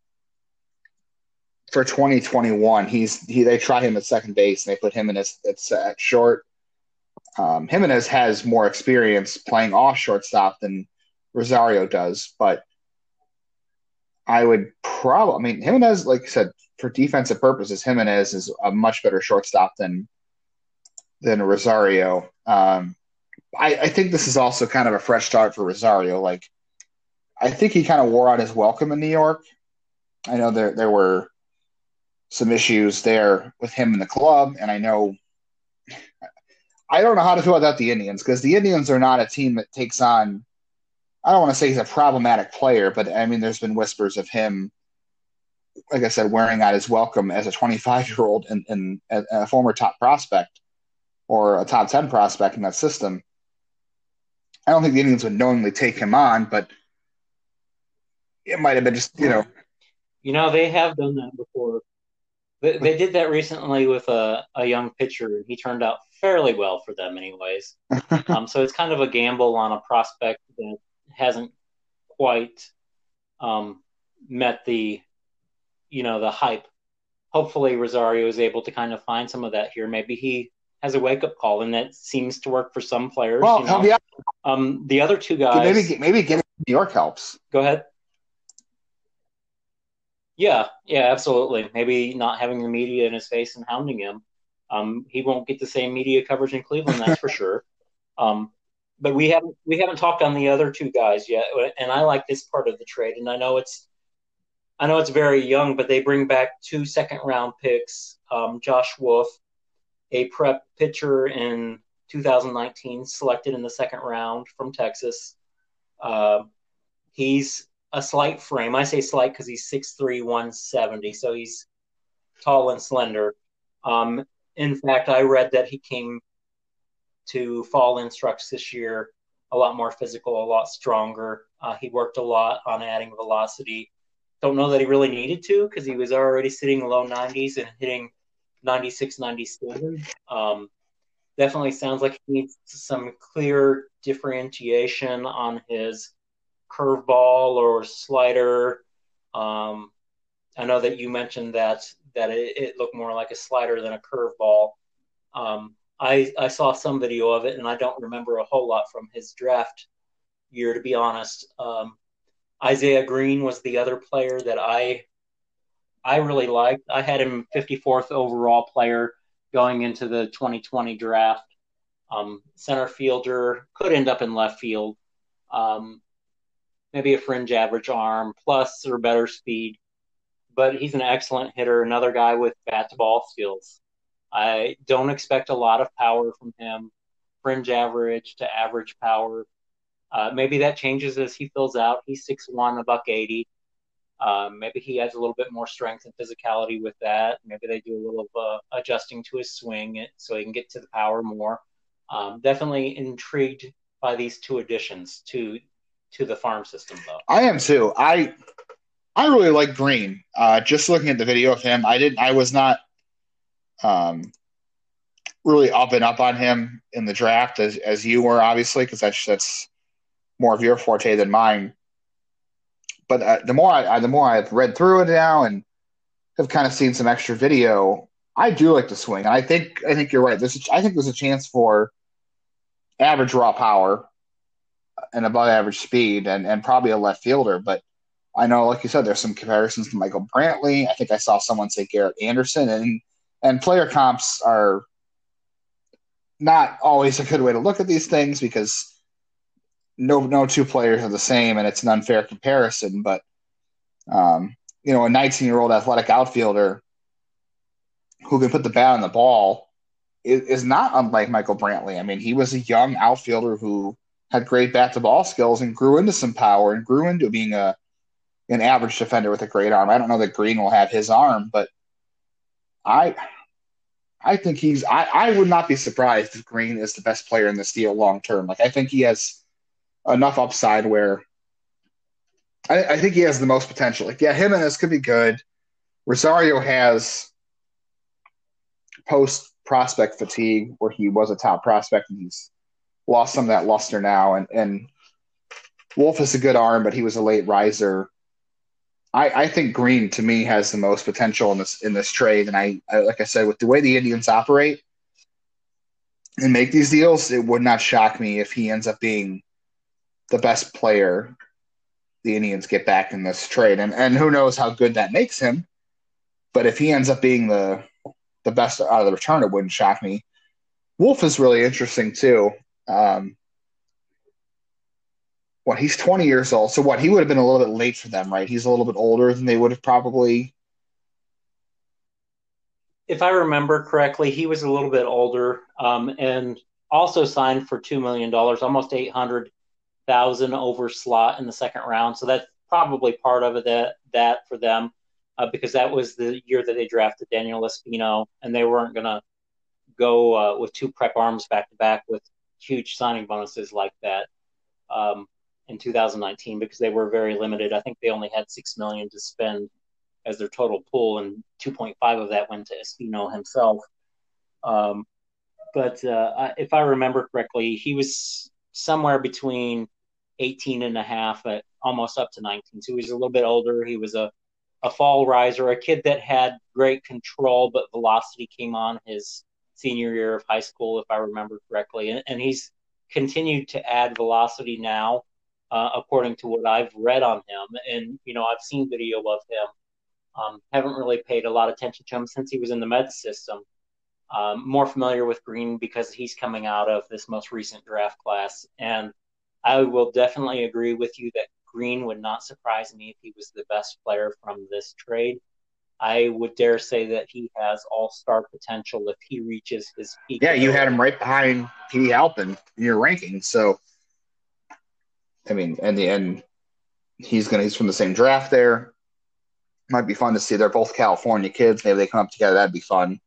for 2021 he's he they try him at second base and they put him in as at, at short. Um, Gimenez has more experience playing off shortstop than Rosario does, but I would probably I mean Gimenez, like I said, for defensive purposes, Gimenez is a much better shortstop than than Rosario. Um, I, I think this is also kind of a fresh start for Rosario. Like I think he kind of wore out his welcome in New York. I know there there were some issues there with him in the club, and I know I don't know how to feel about the Indians because the Indians are not a team that takes on. I don't want to say he's a problematic player, but I mean, there's been whispers of him, like I said, wearing out his welcome as a 25 year old and, and a former top prospect or a top 10 prospect in that system. I don't think the Indians would knowingly take him on, but it might have been just you know You know, they have done that before. They, they did that recently with a, a young pitcher, and he turned out fairly well for them, anyways. um, so it's kind of a gamble on a prospect that hasn't quite um, met the, you know, the hype. Hopefully, Rosario is able to kind of find some of that here. Maybe he has a wake up call, and that seems to work for some players. well, you know? yeah, Um, the other two guys. maybe maybe getting New York helps. Go ahead. Yeah, yeah, absolutely. Maybe not having the media in his face and hounding him. Um, he won't get the same media coverage in Cleveland, that's for sure. Um, but we haven't we haven't talked on the other two guys yet, and I like this part of the trade. And I know it's I know it's very young, but they bring back two second round picks. Um, Josh Wolf, a prep pitcher in 2019, selected in the second round from Texas. Uh, he's a slight frame. I say slight because he's 6'3", 170, so he's tall and slender. Um, in fact, I read that he came to fall instructs this year a lot more physical, a lot stronger. Uh, he worked a lot on adding velocity. Don't know that he really needed to because he was already sitting low 90s and hitting 96, 97. Um, definitely sounds like he needs some clear differentiation on his curveball or slider. Um, I know that you mentioned that that it, it, looked more like a slider than a curveball. Um, I I saw some video of it, and I don't remember a whole lot from his draft year, to be honest. Um, Isaiah Greene was the other player that I I really liked. I had him 54th overall player going into the 2020 draft. Um, center fielder could end up in left field. Um, maybe a fringe average arm, plus or better speed. But he's an excellent hitter, another guy with bat to ball skills. I don't expect a lot of power from him, fringe average to average power. Uh, maybe that changes as he fills out. He's 6'1, a buck 80. Um, maybe he adds a little bit more strength and physicality with that. Maybe they do a little uh, adjusting to his swing so he can get to the power more. Um, definitely intrigued by these two additions to to the farm system, though. I am too. I I really like Greene. Uh, just looking at the video of him, I didn't. I was not um, really up and up on him in the draft as as you were, obviously, because that's that's more of your forte than mine. But uh, the more I, I the more I've read through it now and have kind of seen some extra video, I do like the swing, and I think I think you're right. There's I think there's a chance for average raw power and above average speed and, and probably a left fielder. But I know, like you said, there's some comparisons to Michael Brantley. I think I saw someone say Garrett Anderson, and and player comps are not always a good way to look at these things because no no two players are the same, and it's an unfair comparison. But um, you know, a 19 year old athletic outfielder who can put the bat on the ball is, is not unlike Michael Brantley. I mean, he was a young outfielder who had great bat to ball skills and grew into some power and grew into being a an average defender with a great arm. I don't know that Greene will have his arm, but I I think he's I, I would not be surprised if Greene is the best player in this deal long term. Like I think he has enough upside where I, I think he has the most potential. Like, yeah, him and this could be good. Rosario has post prospect fatigue where he was a top prospect and he's lost some of that luster now. And, and Wolf is a good arm, but he was a late riser. I, I think Greene to me has the most potential in this in this trade. And I, I like I said, with the way the Indians operate and make these deals, it would not shock me if he ends up being the best player the Indians get back in this trade. And and who knows how good that makes him. But if he ends up being the the best out of the return, it wouldn't shock me. Wolf is really interesting too. Um, what he's 20 years old, so what he would have been a little bit late for them, right? He's a little bit older than they would have probably. If I remember correctly, he was a little bit older, um, and also signed for two million dollars, almost eight hundred thousand over slot in the second round. So that's probably part of that that for them, uh, because that was the year that they drafted Daniel Espino, and they weren't gonna go uh, with two prep arms back to back with huge signing bonuses like that um, in 2019 because they were very limited. I think they only had six million to spend as their total pool, and 2.5 of that went to Espino himself. Um, but uh, if I remember correctly, he was somewhere between 18 and a half, at almost up to 19. So he was a little bit older. He was a, a fall riser, a kid that had great control, but velocity came on his senior year of high school, if I remember correctly. And, and he's continued to add velocity now, uh, according to what I've read on him. And, you know, I've seen video of him. Um, haven't really paid a lot of attention to him since he was in the Mets system. Um, more familiar with Greene because he's coming out of this most recent draft class. And I will definitely agree with you that Greene would not surprise me if he was the best player from this trade. I would dare say that he has all star potential if he reaches his peak. Yeah, you had him right behind Petey Halpin in your ranking. So, I mean, and the end, he's gonna he's from the same draft there. Might be fun to see. They're both California kids. Maybe they come up together. That'd be fun.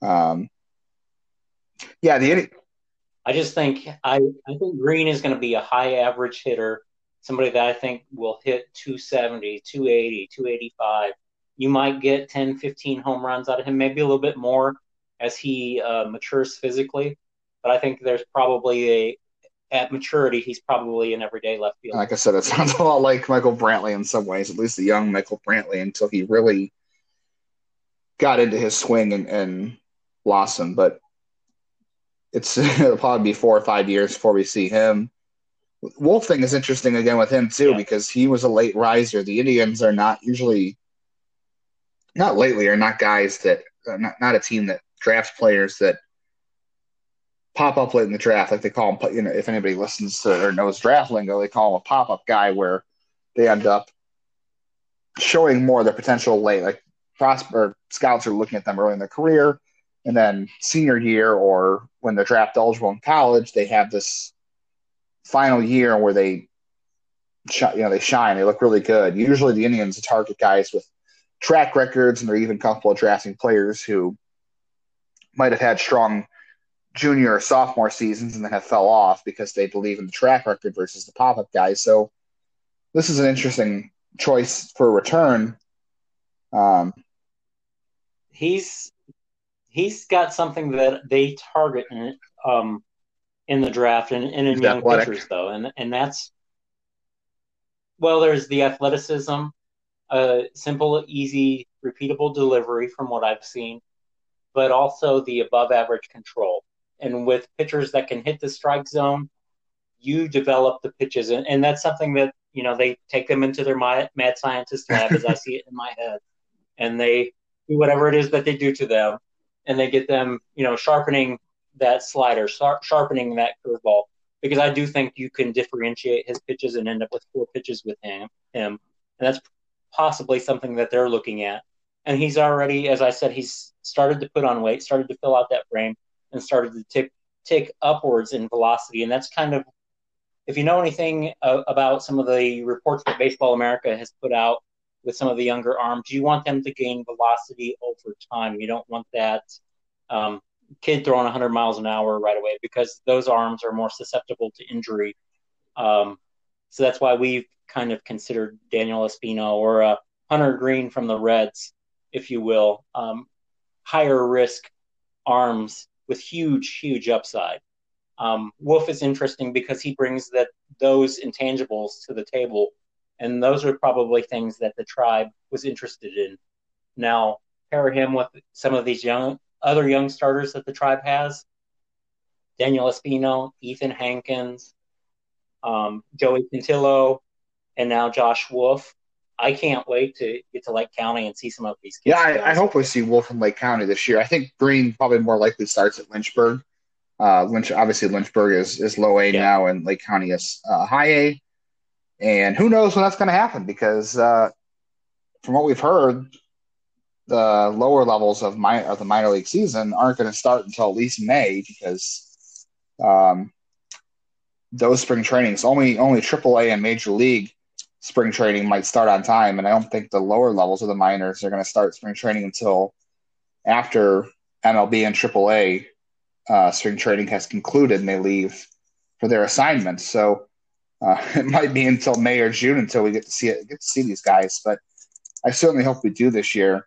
Um, yeah, the I just think I, I think Greene is going to be a high average hitter, somebody that I think will hit 270, 280, 285. You might get 10, 15 home runs out of him, maybe a little bit more as he uh, matures physically. But I think there's probably a at maturity, he's probably an everyday left field. Like I said, it sounds a lot like Michael Brantley in some ways, at least the young Michael Brantley, until he really got into his swing and, and blossomed. But it's it'll probably be four or five years before we see him. Wolf thing is interesting again with him too yeah. because he was a late riser. The Indians are not usually, not lately, are not guys that uh, not not a team that drafts players that pop up late in the draft, like they call them. You know, if anybody listens to or knows draft lingo, they call them a pop up guy, where they end up showing more of their potential late. Like prosper scouts are looking at them early in their career, and then senior year or when they're draft eligible in college, they have this final year where they, you know, they shine. They look really good. Usually, the Indians target guys with track records, and they're even comfortable drafting players who might have had strong junior or sophomore seasons and then have fell off because they believe in the track record versus the pop up guys. So this is an interesting choice for a return. Um, he's he's got something that they target in, um, in the draft and, and in young athletic. pitchers though, and and that's well, there's the athleticism, a simple, easy, repeatable delivery from what I've seen, but also the above average control. And with pitchers that can hit the strike zone, you develop the pitches, and, and that's something that you know they take them into their mad scientist lab, as I see it in my head, and they do whatever it is that they do to them, and they get them, you know, sharpening that slider, sharpening that curveball. Because I do think you can differentiate his pitches and end up with four pitches with him. Him, and that's possibly something that they're looking at. And he's already, as I said, he's started to put on weight, started to fill out that frame, and started to tick tick upwards in velocity. And that's kind of, if you know anything uh, about some of the reports that Baseball America has put out with some of the younger arms, you want them to gain velocity over time. You don't want that um, kid throwing 100 miles an hour right away because those arms are more susceptible to injury. Um, so that's why we've kind of considered Daniel Espino or uh, Hunter Greene from the Reds, if you will, um, higher risk arms with huge, huge upside. Um, Wolf is interesting because he brings that those intangibles to the table and those are probably things that the tribe was interested in. Now, pair him with some of these young other young starters that the tribe has Daniel Espino, Ethan Hankins, um, Joey Cantillo, and now Josh Wolf. I can't wait to get to Lake County and see some of these kids. Yeah, I, I hope we see Wolf in Lake County this year. I think Greene probably more likely starts at Lynchburg. Uh, Lynch, obviously, Lynchburg is, is low A yeah. now, and Lake County is uh, high A. And who knows when that's going to happen because uh, from what we've heard, the lower levels of, my, of the minor league season aren't going to start until at least May because um, those spring trainings only only AAA and Major League spring training might start on time, and I don't think the lower levels of the minors are going to start spring training until after MLB and AAA uh, spring training has concluded and they leave for their assignments. So uh, it might be until May or June until we get to see it, get to see these guys. But I certainly hope we do this year,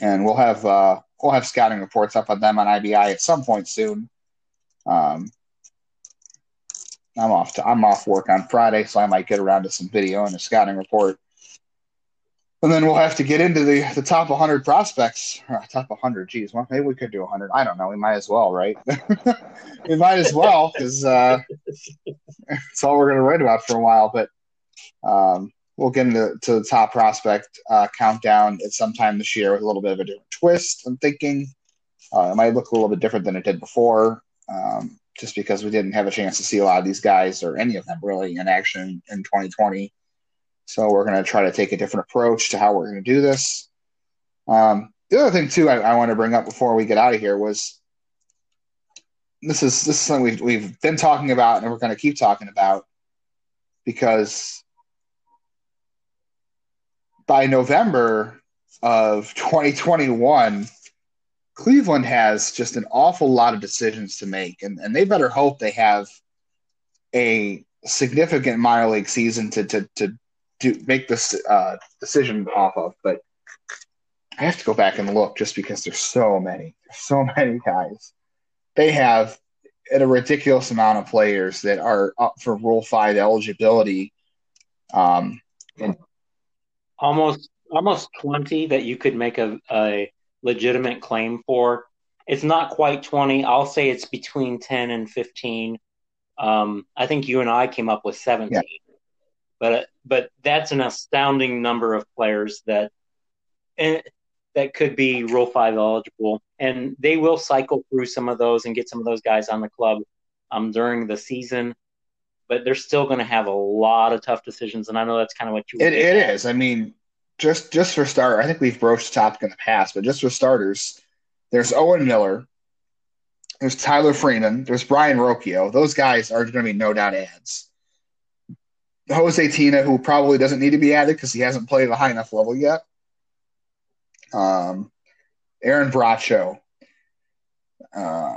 and we'll have uh, we'll have scouting reports up on them on IBI at some point soon. Um, I'm off to I'm off work on Friday, so I might get around to some video and a scouting report and then we'll have to get into the, the top 100 prospects. Uh, top 100, geez. Well, maybe we could do 100. I don't know. We might as well, right? we might as well because uh, it's all we're going to write about for a while. But um, we'll get into to the top prospect uh, countdown at some time this year with a little bit of a different twist. I'm thinking uh, it might look a little bit different than it did before, um, just because we didn't have a chance to see a lot of these guys or any of them really in action in 2020. So we're going to try to take a different approach to how we're going to do this. Um, the other thing too, I, I want to bring up before we get out of here was this is this is something we've we've been talking about and we're going to keep talking about because by November of 2021, Cleveland has just an awful lot of decisions to make, and, and they better hope they have a significant minor league season to to to do make this uh, decision off of, but I have to go back and look just because there's so many, there's so many guys. They have a ridiculous amount of players that are up for Rule Five eligibility. Um, and almost almost twenty that you could make a, a legitimate claim for. It's not quite twenty. I'll say it's between ten and fifteen. Um, I think you and I came up with seventeen. Yeah but but that's an astounding number of players that and that could be Rule Five eligible, and they will cycle through some of those and get some of those guys on the club um, during the season. But they're still going to have a lot of tough decisions, and I know that's kind of what you. It, it is. I mean, just just for start, I think we've broached the topic in the past, but just for starters, there's Owen Miller, there's Tyler Freeman, there's Brayan Rocchio. Those guys are going to be no doubt ads. Jose Tena, who probably doesn't need to be added because he hasn't played at a high enough level yet. Um, Aaron Bracho. Uh,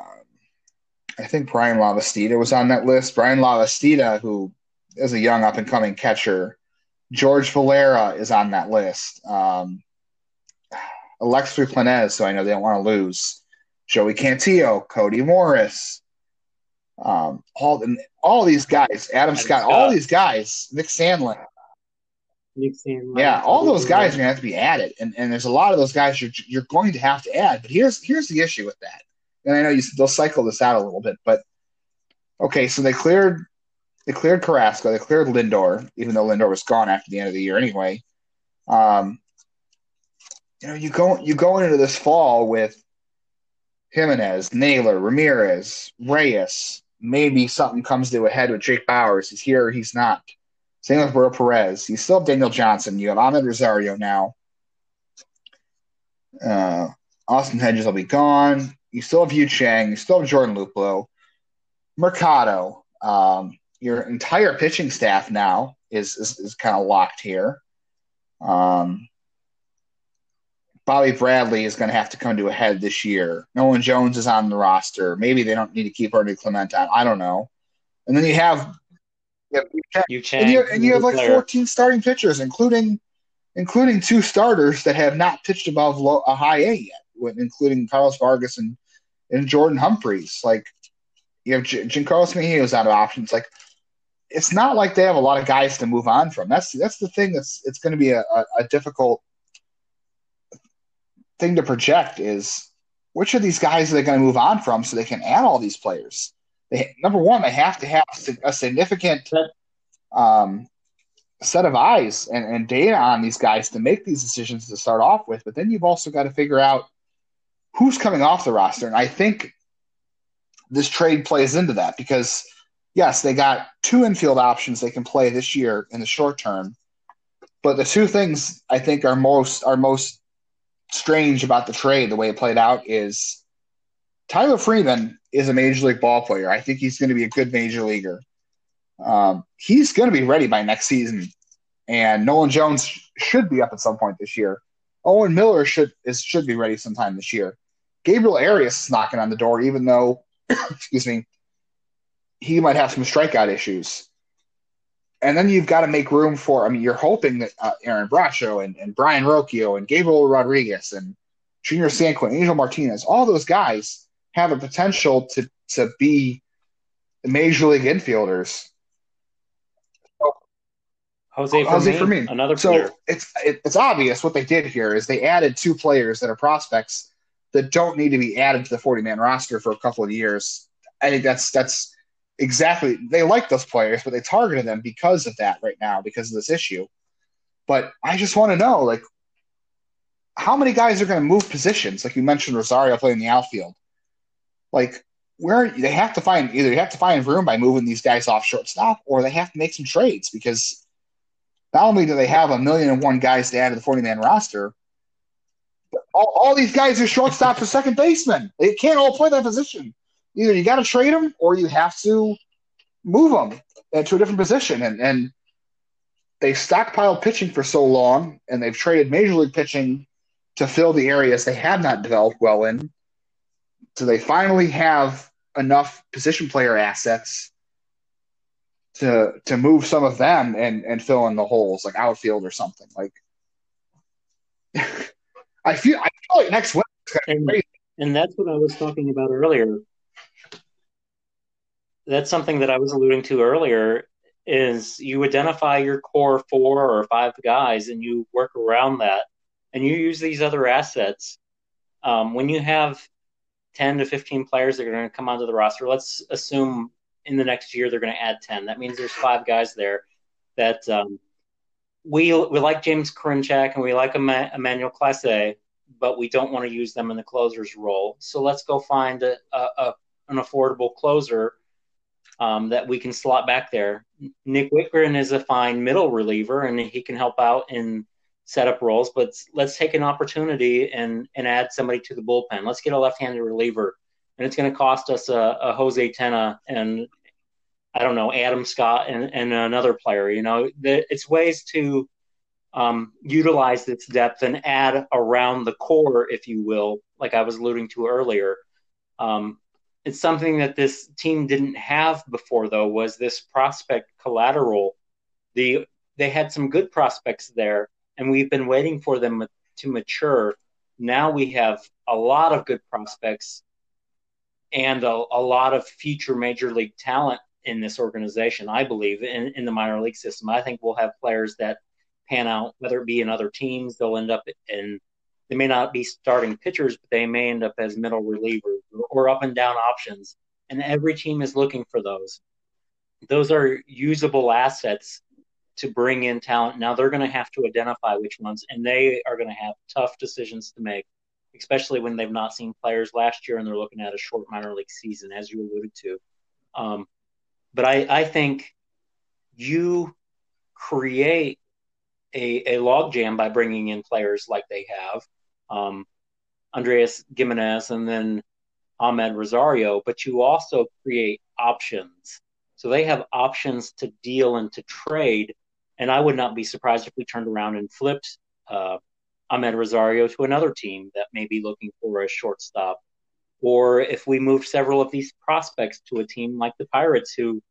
I think Bryan Lavastida was on that list. Bryan Lavastida, who is a young up and coming catcher. George Valera is on that list. Um, Alexfri Planez, so I know they don't want to lose. Joey Cantillo, Cody Morris, um, all all these guys, Adam, Adam Scott, Scott, all these guys, Nick Sandlin. Nick Sandlin. Yeah, all those guys are gonna have to be added, and, and there's a lot of those guys you're you're going to have to add. But here's here's the issue with that, and I know you they'll cycle this out a little bit, but okay, so they cleared they cleared Carrasco, they cleared Lindor, even though Lindor was gone after the end of the year anyway. Um, you know, you go you go into this fall with Gimenez, Naylor, Ramirez, Reyes. Maybe something comes to a head with Jake Bauers. He's here, he's not. Same with Will Perez. You still have Daniel Johnson. You have Amed Rosario now. Uh, Austin Hedges will be gone. You still have Yu Chang. You still have Jordan Luplow. Mercado. Um, your entire pitching staff now is is, is kind of locked here. Um, Bobby Bradley is going to have to come to a head this year. Nolan Jones is on the roster. Maybe they don't need to keep Ernie Clement on. I don't know. And then you have you, and you, and you have like player. 14 starting pitchers, including including two starters that have not pitched above low, a high A yet, including Carlos Vargas and and Jordan Humphreys. Like you have J- Jean Carlos Mejia's out of options. Like it's not like they have a lot of guys to move on from. That's that's the thing that's it's going to be a, a, a difficult thing to project is which of these guys are they going to move on from so they can add all these players? They, number one, they have to have a significant um, set of eyes and, and data on these guys to make these decisions to start off with. But then you've also got to figure out who's coming off the roster. And I think this trade plays into that because, yes, they got two infield options they can play this year in the short term. But the two things I think are most are most strange about the trade, the way it played out, is Tyler Freeman is a major league ball player. I think he's going to be a good major leaguer. Um, he's going to be ready by next season, and Nolan Jones should be up at some point this year. Owen Miller should is should be ready sometime this year. Gabriel Arias is knocking on the door, even though, excuse me, he might have some strikeout issues and then you've got to make room for. I mean, you're hoping that uh, Aaron Bracho and, and Brayan Rocchio and Gabriel Rodriguez and Junior Sanquin, Angel Martinez, all those guys have a potential to to be major league infielders. Jose, Jose Fermin, another player. So it's it, it's obvious what they did here is they added two players that are prospects that don't need to be added to the 40 man roster for a couple of years. I think that's that's exactly they like those players, but they targeted them because of that right now, because of this issue. But I just want to know, like, how many guys are going to move positions? Like you mentioned, Rosario playing the outfield. Like, where they have to find either you have to find room by moving these guys off shortstop, or they have to make some trades because not only do they have a million and one guys to add to the forty man roster, all, all these guys are shortstops or second basemen. They can't all play that position either you got to trade them or you have to move them to a different position. And, and they've stockpiled pitching for so long, and they've traded major league pitching to fill the areas they have not developed well in. So they finally have enough position player assets to to move some of them and and fill in the holes like outfield or something like. I feel I feel like next week. And, and that's what I was talking about earlier that's something that I was alluding to earlier is you identify your core four or five guys and you work around that and you use these other assets. Um, when you have 10 to 15 players that are going to come onto the roster, let's assume in the next year they're going to add 10. That means there's five guys there that um, we we like James Karinchak and we like Emmanuel Clase, but we don't want to use them in the closer's role. So let's go find a, a, a an affordable closer um, that we can slot back there. Nick Wittgren is a fine middle reliever, and he can help out in setup roles. But let's take an opportunity and and add somebody to the bullpen. Let's get a left-handed reliever, and it's going to cost us a, a Jose Tena and I don't know Adam Scott and, and another player. You know, the, it's ways to um, utilize its depth and add around the core, if you will, like I was alluding to earlier. Um, it's something that this team didn't have before, though, was this prospect collateral. The they had some good prospects there, and we've been waiting for them to mature. Now we have a lot of good prospects and a, a lot of future major league talent in this organization. I believe in, in the minor league system. I think we'll have players that pan out, whether it be in other teams, they'll end up in they may not be starting pitchers, but they may end up as middle relievers or up and down options. And every team is looking for those. Those are usable assets to bring in talent. Now they're going to have to identify which ones, and they are going to have tough decisions to make, especially when they've not seen players last year and they're looking at a short minor league season, as you alluded to. Um, but I, I think you create a, a logjam by bringing in players like they have, um, Andres Gimenez and then Amed Rosario, but you also create options. So they have options to deal and to trade. And I would not be surprised if we turned around and flipped uh, Amed Rosario to another team that may be looking for a shortstop. Or if we moved several of these prospects to a team like the Pirates who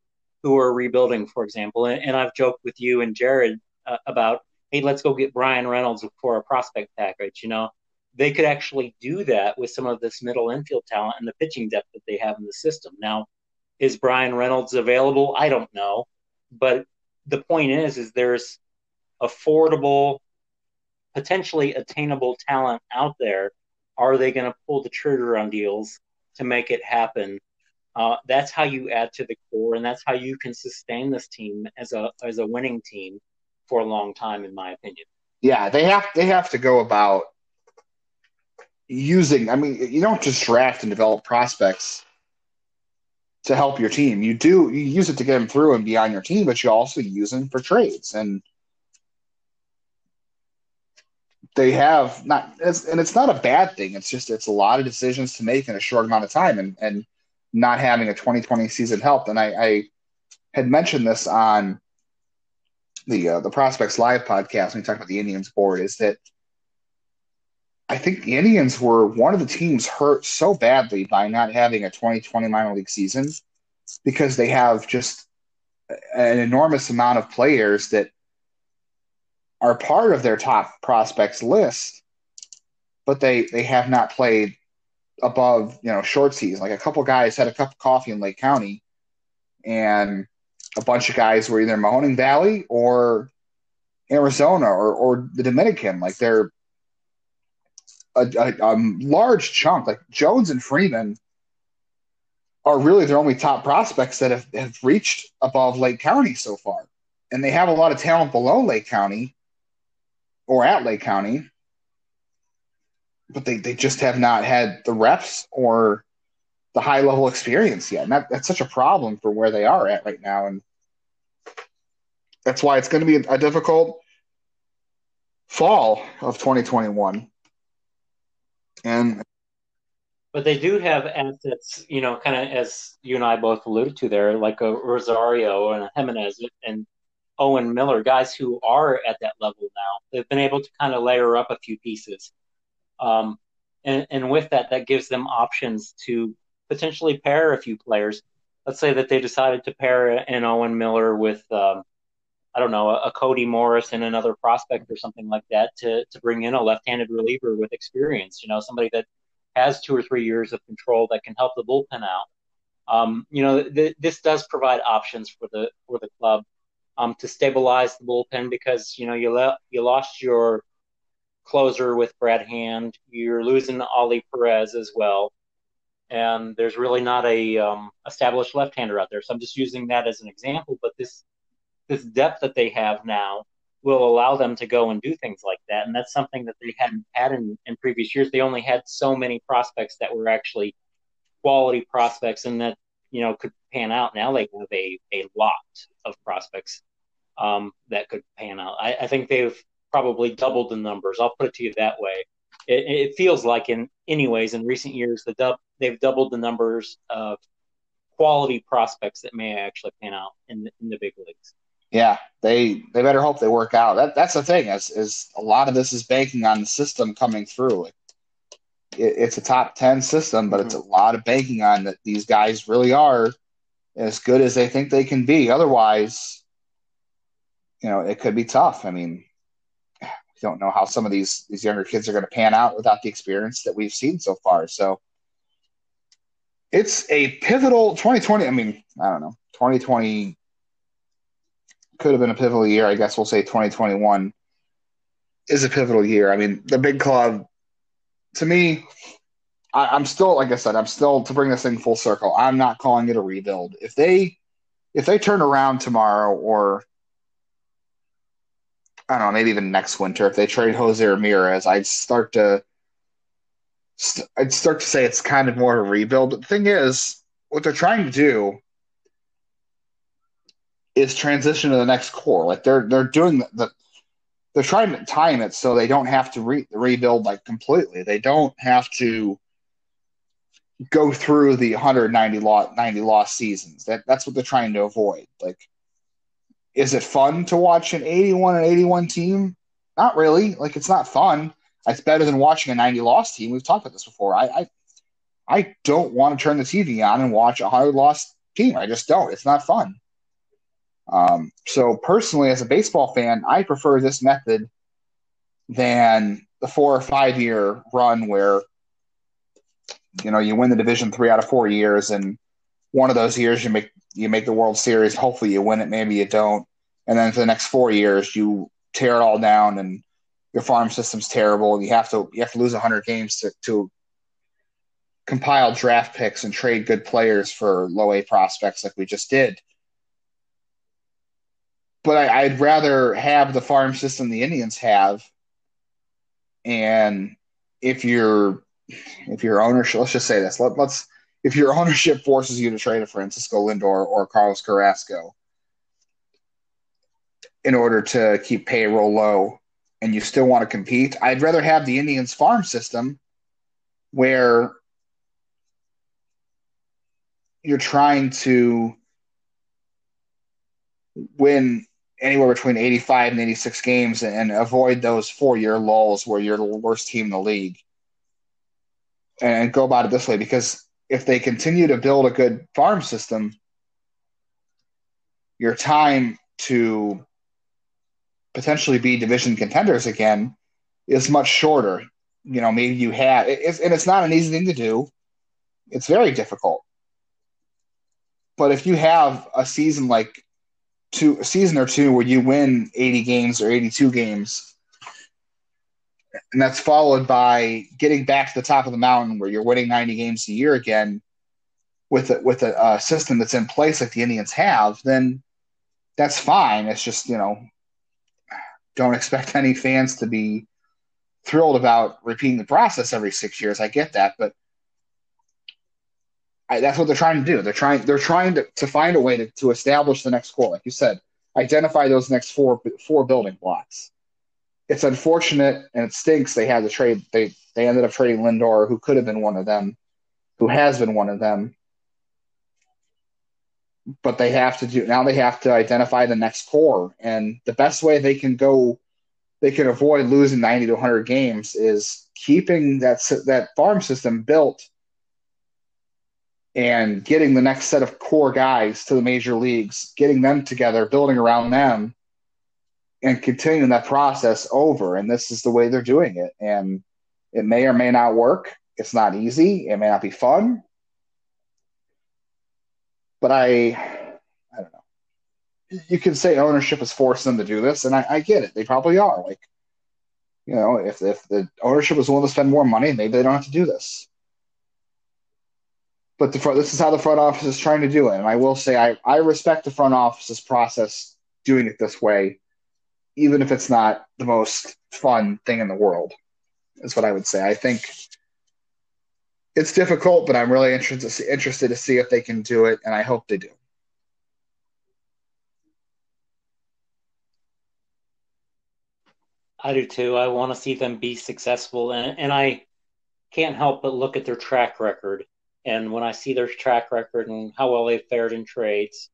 who are rebuilding, for example. And, and I've joked with you and Jared uh, about hey, let's go get Bryan Reynolds for a prospect package. You know, they could actually do that with some of this middle infield talent and the pitching depth that they have in the system. Now, is Bryan Reynolds available? I don't know, but the point is, is there's affordable, potentially attainable talent out there. Are they going to pull the trigger on deals to make it happen? Uh, that's how you add to the core, and that's how you can sustain this team as a as a winning team for a long time, in my opinion. Yeah, they have they have to go about using. I mean, you don't just draft and develop prospects to help your team. You do you use it to get them through and be on your team, but you also use them for trades and. They have not, it's, and it's not a bad thing. It's just it's a lot of decisions to make in a short amount of time, and and not having a 2020 season helped. And I, I had mentioned this on the uh, the prospects live podcast when we talked about the Indians board is that I think the Indians were one of the teams hurt so badly by not having a 2020 minor league season because they have just an enormous amount of players that are part of their top prospects list, but they they have not played above you know short season. Like a couple guys had a cup of coffee in Lake County, and a bunch of guys were either Mahoning Valley or Arizona or, or the Dominican. Like they're a, a, a, large chunk. Like Jones and Freeman are really their only top prospects that have, have reached above Lake County so far. And they have a lot of talent below Lake County or at Lake County, but they, they just have not had the reps or the high level experience yet. And that, that's such a problem for where they are at right now. And that's why it's going to be a, a difficult fall of 2021. And but they do have assets, you know, kind of as you and I both alluded to there, like a Rosario and a Gimenez and Owen Miller, guys who are at that level now. They've been able to kind of layer up a few pieces. Um, and, and with that, that gives them options to potentially pair a few players. Let's say that they decided to pair an Owen Miller with, um, I don't know, a, Cody Morris and another prospect or something like that to to bring in a left-handed reliever with experience. You know, somebody that has two or three years of control that can help the bullpen out. Um, you know, th- this does provide options for the for the club um, to stabilize the bullpen because you know you le- you lost your closer with Brad Hand, you're losing Ollie Perez as well and there's really not a um, established left-hander out there. So I'm just using that as an example. But this this depth that they have now will allow them to go and do things like that. And that's something that they hadn't had in, in previous years. They only had so many prospects that were actually quality prospects and that, you know, could pan out. Now they have a, a lot of prospects um, that could pan out. I, I, think they've probably doubled the numbers. I'll put it to you that way. It, it feels like in anyways in recent years the dub, they've doubled the numbers of quality prospects that may actually pan out in the, in the big leagues. Yeah, they they better hope they work out. That that's the thing is is a lot of this is banking on the system coming through. It, it, it's a top ten system, but mm-hmm. it's a lot of banking on that these guys really are as good as they think they can be. Otherwise, you know, it could be tough. I mean, we don't know how some of these these younger kids are going to pan out without the experience that we've seen so far. So it's a pivotal 2020. I mean, I don't know, 2020 could have been a pivotal year. I guess we'll say 2021 is a pivotal year. I mean, the big club, to me, I, am still, like I said, I'm still to bring this thing full circle. I'm not calling it a rebuild. If they, if they turn around tomorrow, or I don't know, maybe even next winter, if they trade Jose Ramirez, I'd start to, I'd start to say it's kind of more of a rebuild. But the thing is, what they're trying to do is transition to the next core. Like they're they're doing the, the they're trying to time it so they don't have to re- rebuild like completely. They don't have to go through the 190 lot 90 lost seasons. That that's what they're trying to avoid. Like, is it fun to watch an 81 and 81 team? Not really. Like it's not fun. It's better than watching a 90 loss team. We've talked about this before. I I, I don't want to turn the TV on and watch a 100 loss team. I just don't. It's not fun. Um, so personally, as a baseball fan, I prefer this method than the four or five year run where you know you win the division three out of four years, and one of those years you make you make the World Series. Hopefully, you win it. Maybe you don't, and then for the next four years you tear it all down, and your farm system's terrible. And you have to you have to lose hundred games to, to compile draft picks and trade good players for low A prospects like we just did but I, would rather have the farm system the Indians have. And if your if your ownership, let's just say this, let, let's if your ownership forces you to trade a Francisco Lindor or Carlos Carrasco in order to keep payroll low, and you still want to compete, I'd rather have the Indians farm system where you're trying to win anywhere between 85 and 86 games and avoid those four year lulls where you're the worst team in the league. And go about it this way because if they continue to build a good farm system, your time to potentially be division contenders again is much shorter. You know, maybe you have, it's, and it's not an easy thing to do. It's very difficult. But if you have a season like two a season or two where you win 80 games or 82 games and that's followed by getting back to the top of the mountain where you're winning 90 games a year again with a, with a, a system that's in place like the Indians have, then that's fine. It's just you know, don't expect any fans to be thrilled about repeating the process every six years. I get that, but I, that's what they're trying to do. They're trying they're trying to, to find a way to, to establish the next core, like you said, identify those next four four building blocks. It's unfortunate and it stinks they had to trade they they ended up trading Lindor, who could have been one of them, who has been one of them. But they have to do now they have to identify the next core. And the best way they can go they can avoid losing 90 to 100 games is keeping that that farm system built and getting the next set of core guys to the major leagues, getting them together, building around them, and continuing that process over. And this is the way they're doing it. And it may or may not work. It's not easy. It may not be fun. But I, I don't know. You can say ownership is forcing them to do this, and I, I get it. They probably are. Like, you know, if if the ownership is willing to spend more money, maybe they don't have to do this but the front, this is how the front office is trying to do it. And I will say, I, I respect the front office's process doing it this way even if it's not the most fun thing in the world. Is what I would say. I think it's difficult, but I'm really interested interested to see if they can do it, and I hope they do. I do too. I want to see them be successful, and and I can't help but look at their track record. And when I see their track record and how well they've fared in trades,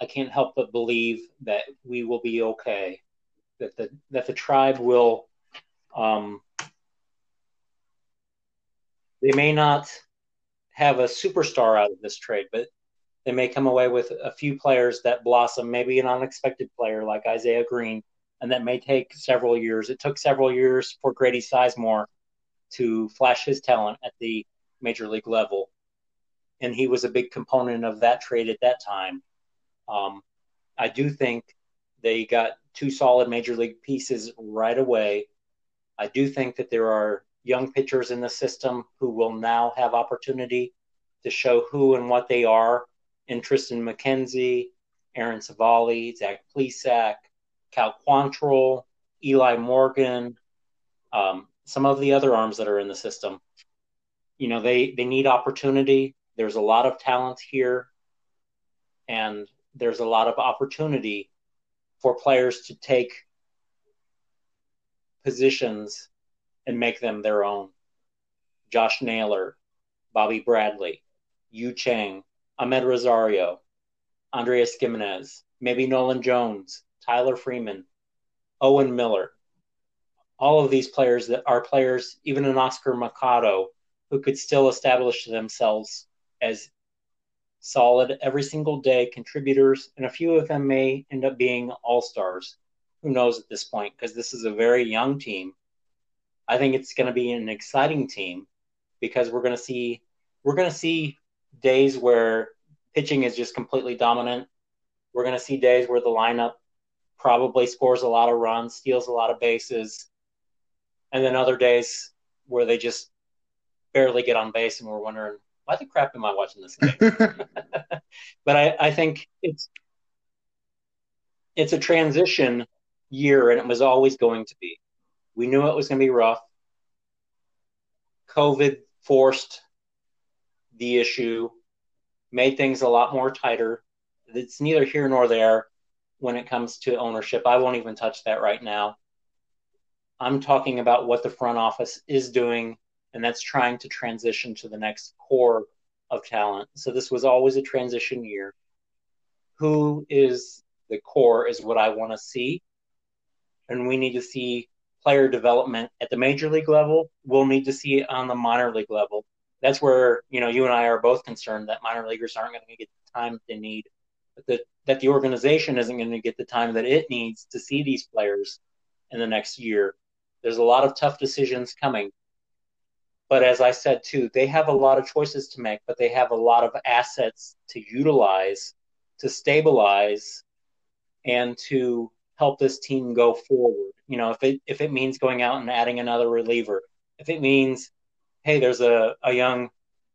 I can't help but believe that we will be okay. That the that the tribe will, um, they may not have a superstar out of this trade, but they may come away with a few players that blossom. Maybe an unexpected player like Isaiah Greene and that may take several years. It took several years for Grady Sizemore to flash his talent at the major league level, and he was a big component of that trade at that time. Um, I do think they got two solid major league pieces right away. I do think that there are young pitchers in the system who will now have opportunity to show who and what they are. In Triston McKenzie, Aaron Civale, Zach Plesac, Cal Quantrill, Eli Morgan, um, some of the other arms that are in the system. You know, they they need opportunity. There's a lot of talent here, and there's a lot of opportunity for players to take positions and make them their own. Josh Naylor, Bobby Bradley, Yu Chang, Amed Rosario, Andres Gimenez, maybe Nolan Jones, Tyler Freeman, Owen Miller, all of these players that are players, even an Oscar Mercado, who could still establish themselves as solid every single day contributors, and a few of them may end up being all stars. Who knows at this point? Because this is a very young team. I think it's going to be an exciting team because we're going to see we're going to see days where pitching is just completely dominant. We're going to see days where the lineup probably scores a lot of runs, steals a lot of bases, and then other days where they just barely get on base and we're wondering why the crap am I watching this game? but I, I think it's it's a transition year and it was always going to be. We knew it was going to be rough. COVID forced the issue, made things a lot more tighter. It's neither here nor there when it comes to ownership. I won't even touch that right now. I'm talking about what the front office is doing, and that's trying to transition to the next core of talent. So this was always a transition year. Who is the core is what I want to see. And we need to see player development at the major league level. We'll need to see it on the minor league level. That's where, you know, you and I are both concerned that minor leaguers aren't going to get the time they need but that, that the organization isn't going to get the time that it needs to see these players in the next year. There's a lot of tough decisions coming. But as I said too, they have a lot of choices to make, but they have a lot of assets to utilize, to stabilize, and to help this team go forward. You know, if it if it means going out and adding another reliever, if it means, hey, there's a, a young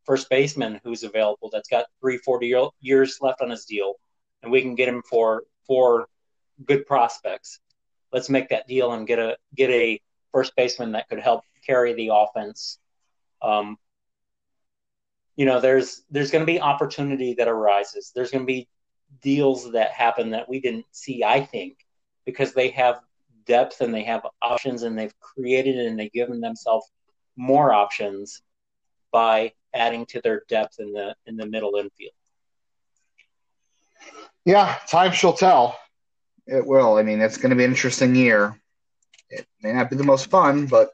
first baseman who's available that's got three, 40 years left on his deal and we can get him for for good prospects. Let's make that deal and get a get a first baseman that could help carry the offense. Um, you know, there's there's going to be opportunity that arises. There's going to be deals that happen that we didn't see. I think because they have depth and they have options and they've created and they've given themselves more options by adding to their depth in the in the middle infield. Yeah, time shall tell. It will. I mean, it's going to be an interesting year. It may not be the most fun, but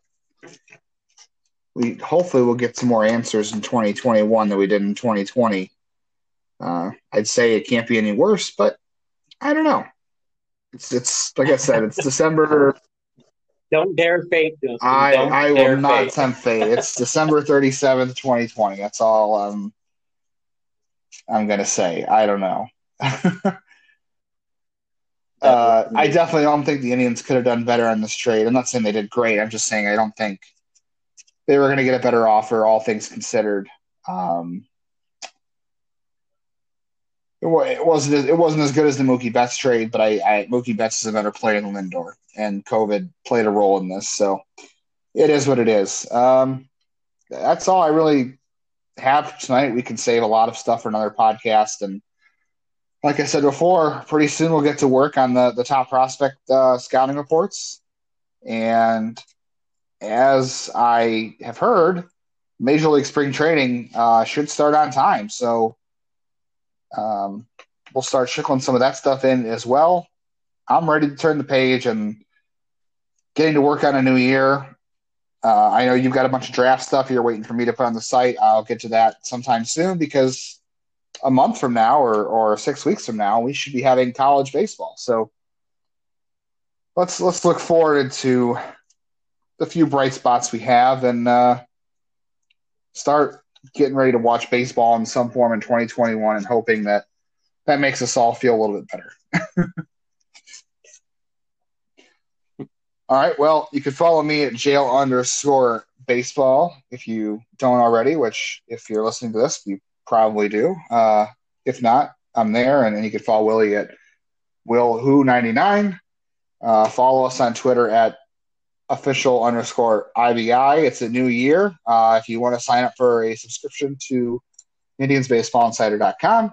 we hopefully we'll get some more answers in 2021 than we did in 2020. Uh, I'd say it can't be any worse, but I don't know. It's it's like I said, it's December. Don't dare fate. I don't I will not fate. tempt fate. It's December 37th, 2020. That's all um, I'm gonna say. I don't know. uh, I definitely don't think the Indians could have done better on this trade. I'm not saying they did great. I'm just saying I don't think they were going to get a better offer, all things considered. Um, it, wasn't it wasn't as good as the Mookie Betts trade, but I, I Mookie Betts is a better player than Lindor, and COVID played a role in this, so it is what it is. Um, that's all I really have tonight. We can save a lot of stuff for another podcast, and like I said before, pretty soon we'll get to work on the the top prospect uh, scouting reports, and as I have heard, Major League Spring Training uh, should start on time. So um, we'll start trickling some of that stuff in as well. I'm ready to turn the page and getting to work on a new year. Uh, I know you've got a bunch of draft stuff you're waiting for me to put on the site. I'll get to that sometime soon because a month from now or, or six weeks from now, we should be having college baseball. So let's let's look forward to the few bright spots we have and uh, start getting ready to watch baseball in some form in 2021 and hoping that that makes us all feel a little bit better. all right. Well, you can follow me at jail underscore baseball if you don't already, which if you're listening to this, you probably do. Uh, if not, I'm there. And then you can follow Willie at Will Who 99. Uh, follow us on Twitter at official underscore IBI. It's a new year. Uh, if you want to sign up for a subscription to IndiansBaseballInsider.com,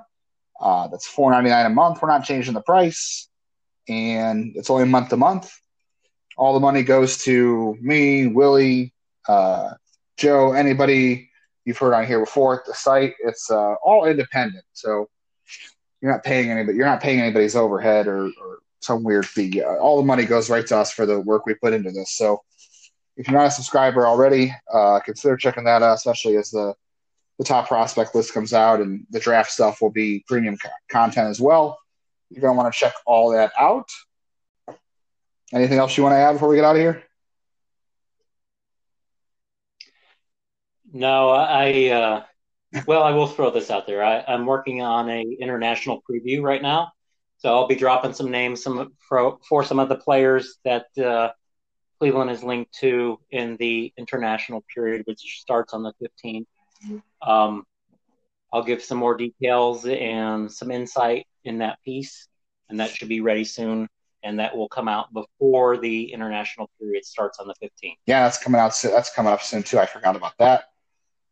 uh, that's four ninety nine a month. We're not changing the price, and it's only month to month. All the money goes to me, Willie, uh, Joe, anybody you've heard on here before at the site. It's uh, all independent, so you're not paying anybody. You're not paying anybody's overhead or, or some weird fee. Uh, all the money goes right to us for the work we put into this. So if you're not a subscriber already, uh, consider checking that out, especially as the the top prospect list comes out and the draft stuff will be premium co- content as well. You're going to want to check all that out. Anything else you want to add before we get out of here? No, I. Uh, well, I will throw this out there. I, I'm working on a international preview right now, so I'll be dropping some names some for, for some of the players that uh, Cleveland is linked to in the international period, which starts on the 15th. Um, I'll give some more details and some insight in that piece, and that should be ready soon. And that will come out before the international period starts on the 15th. Yeah, that's coming out. Soon. That's coming up soon too. I forgot about that.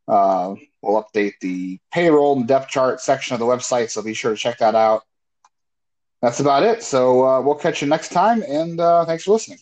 Uh, we'll update the payroll and depth chart section of the website, so be sure to check that out. That's about it. So uh, we'll catch you next time, and uh, thanks for listening.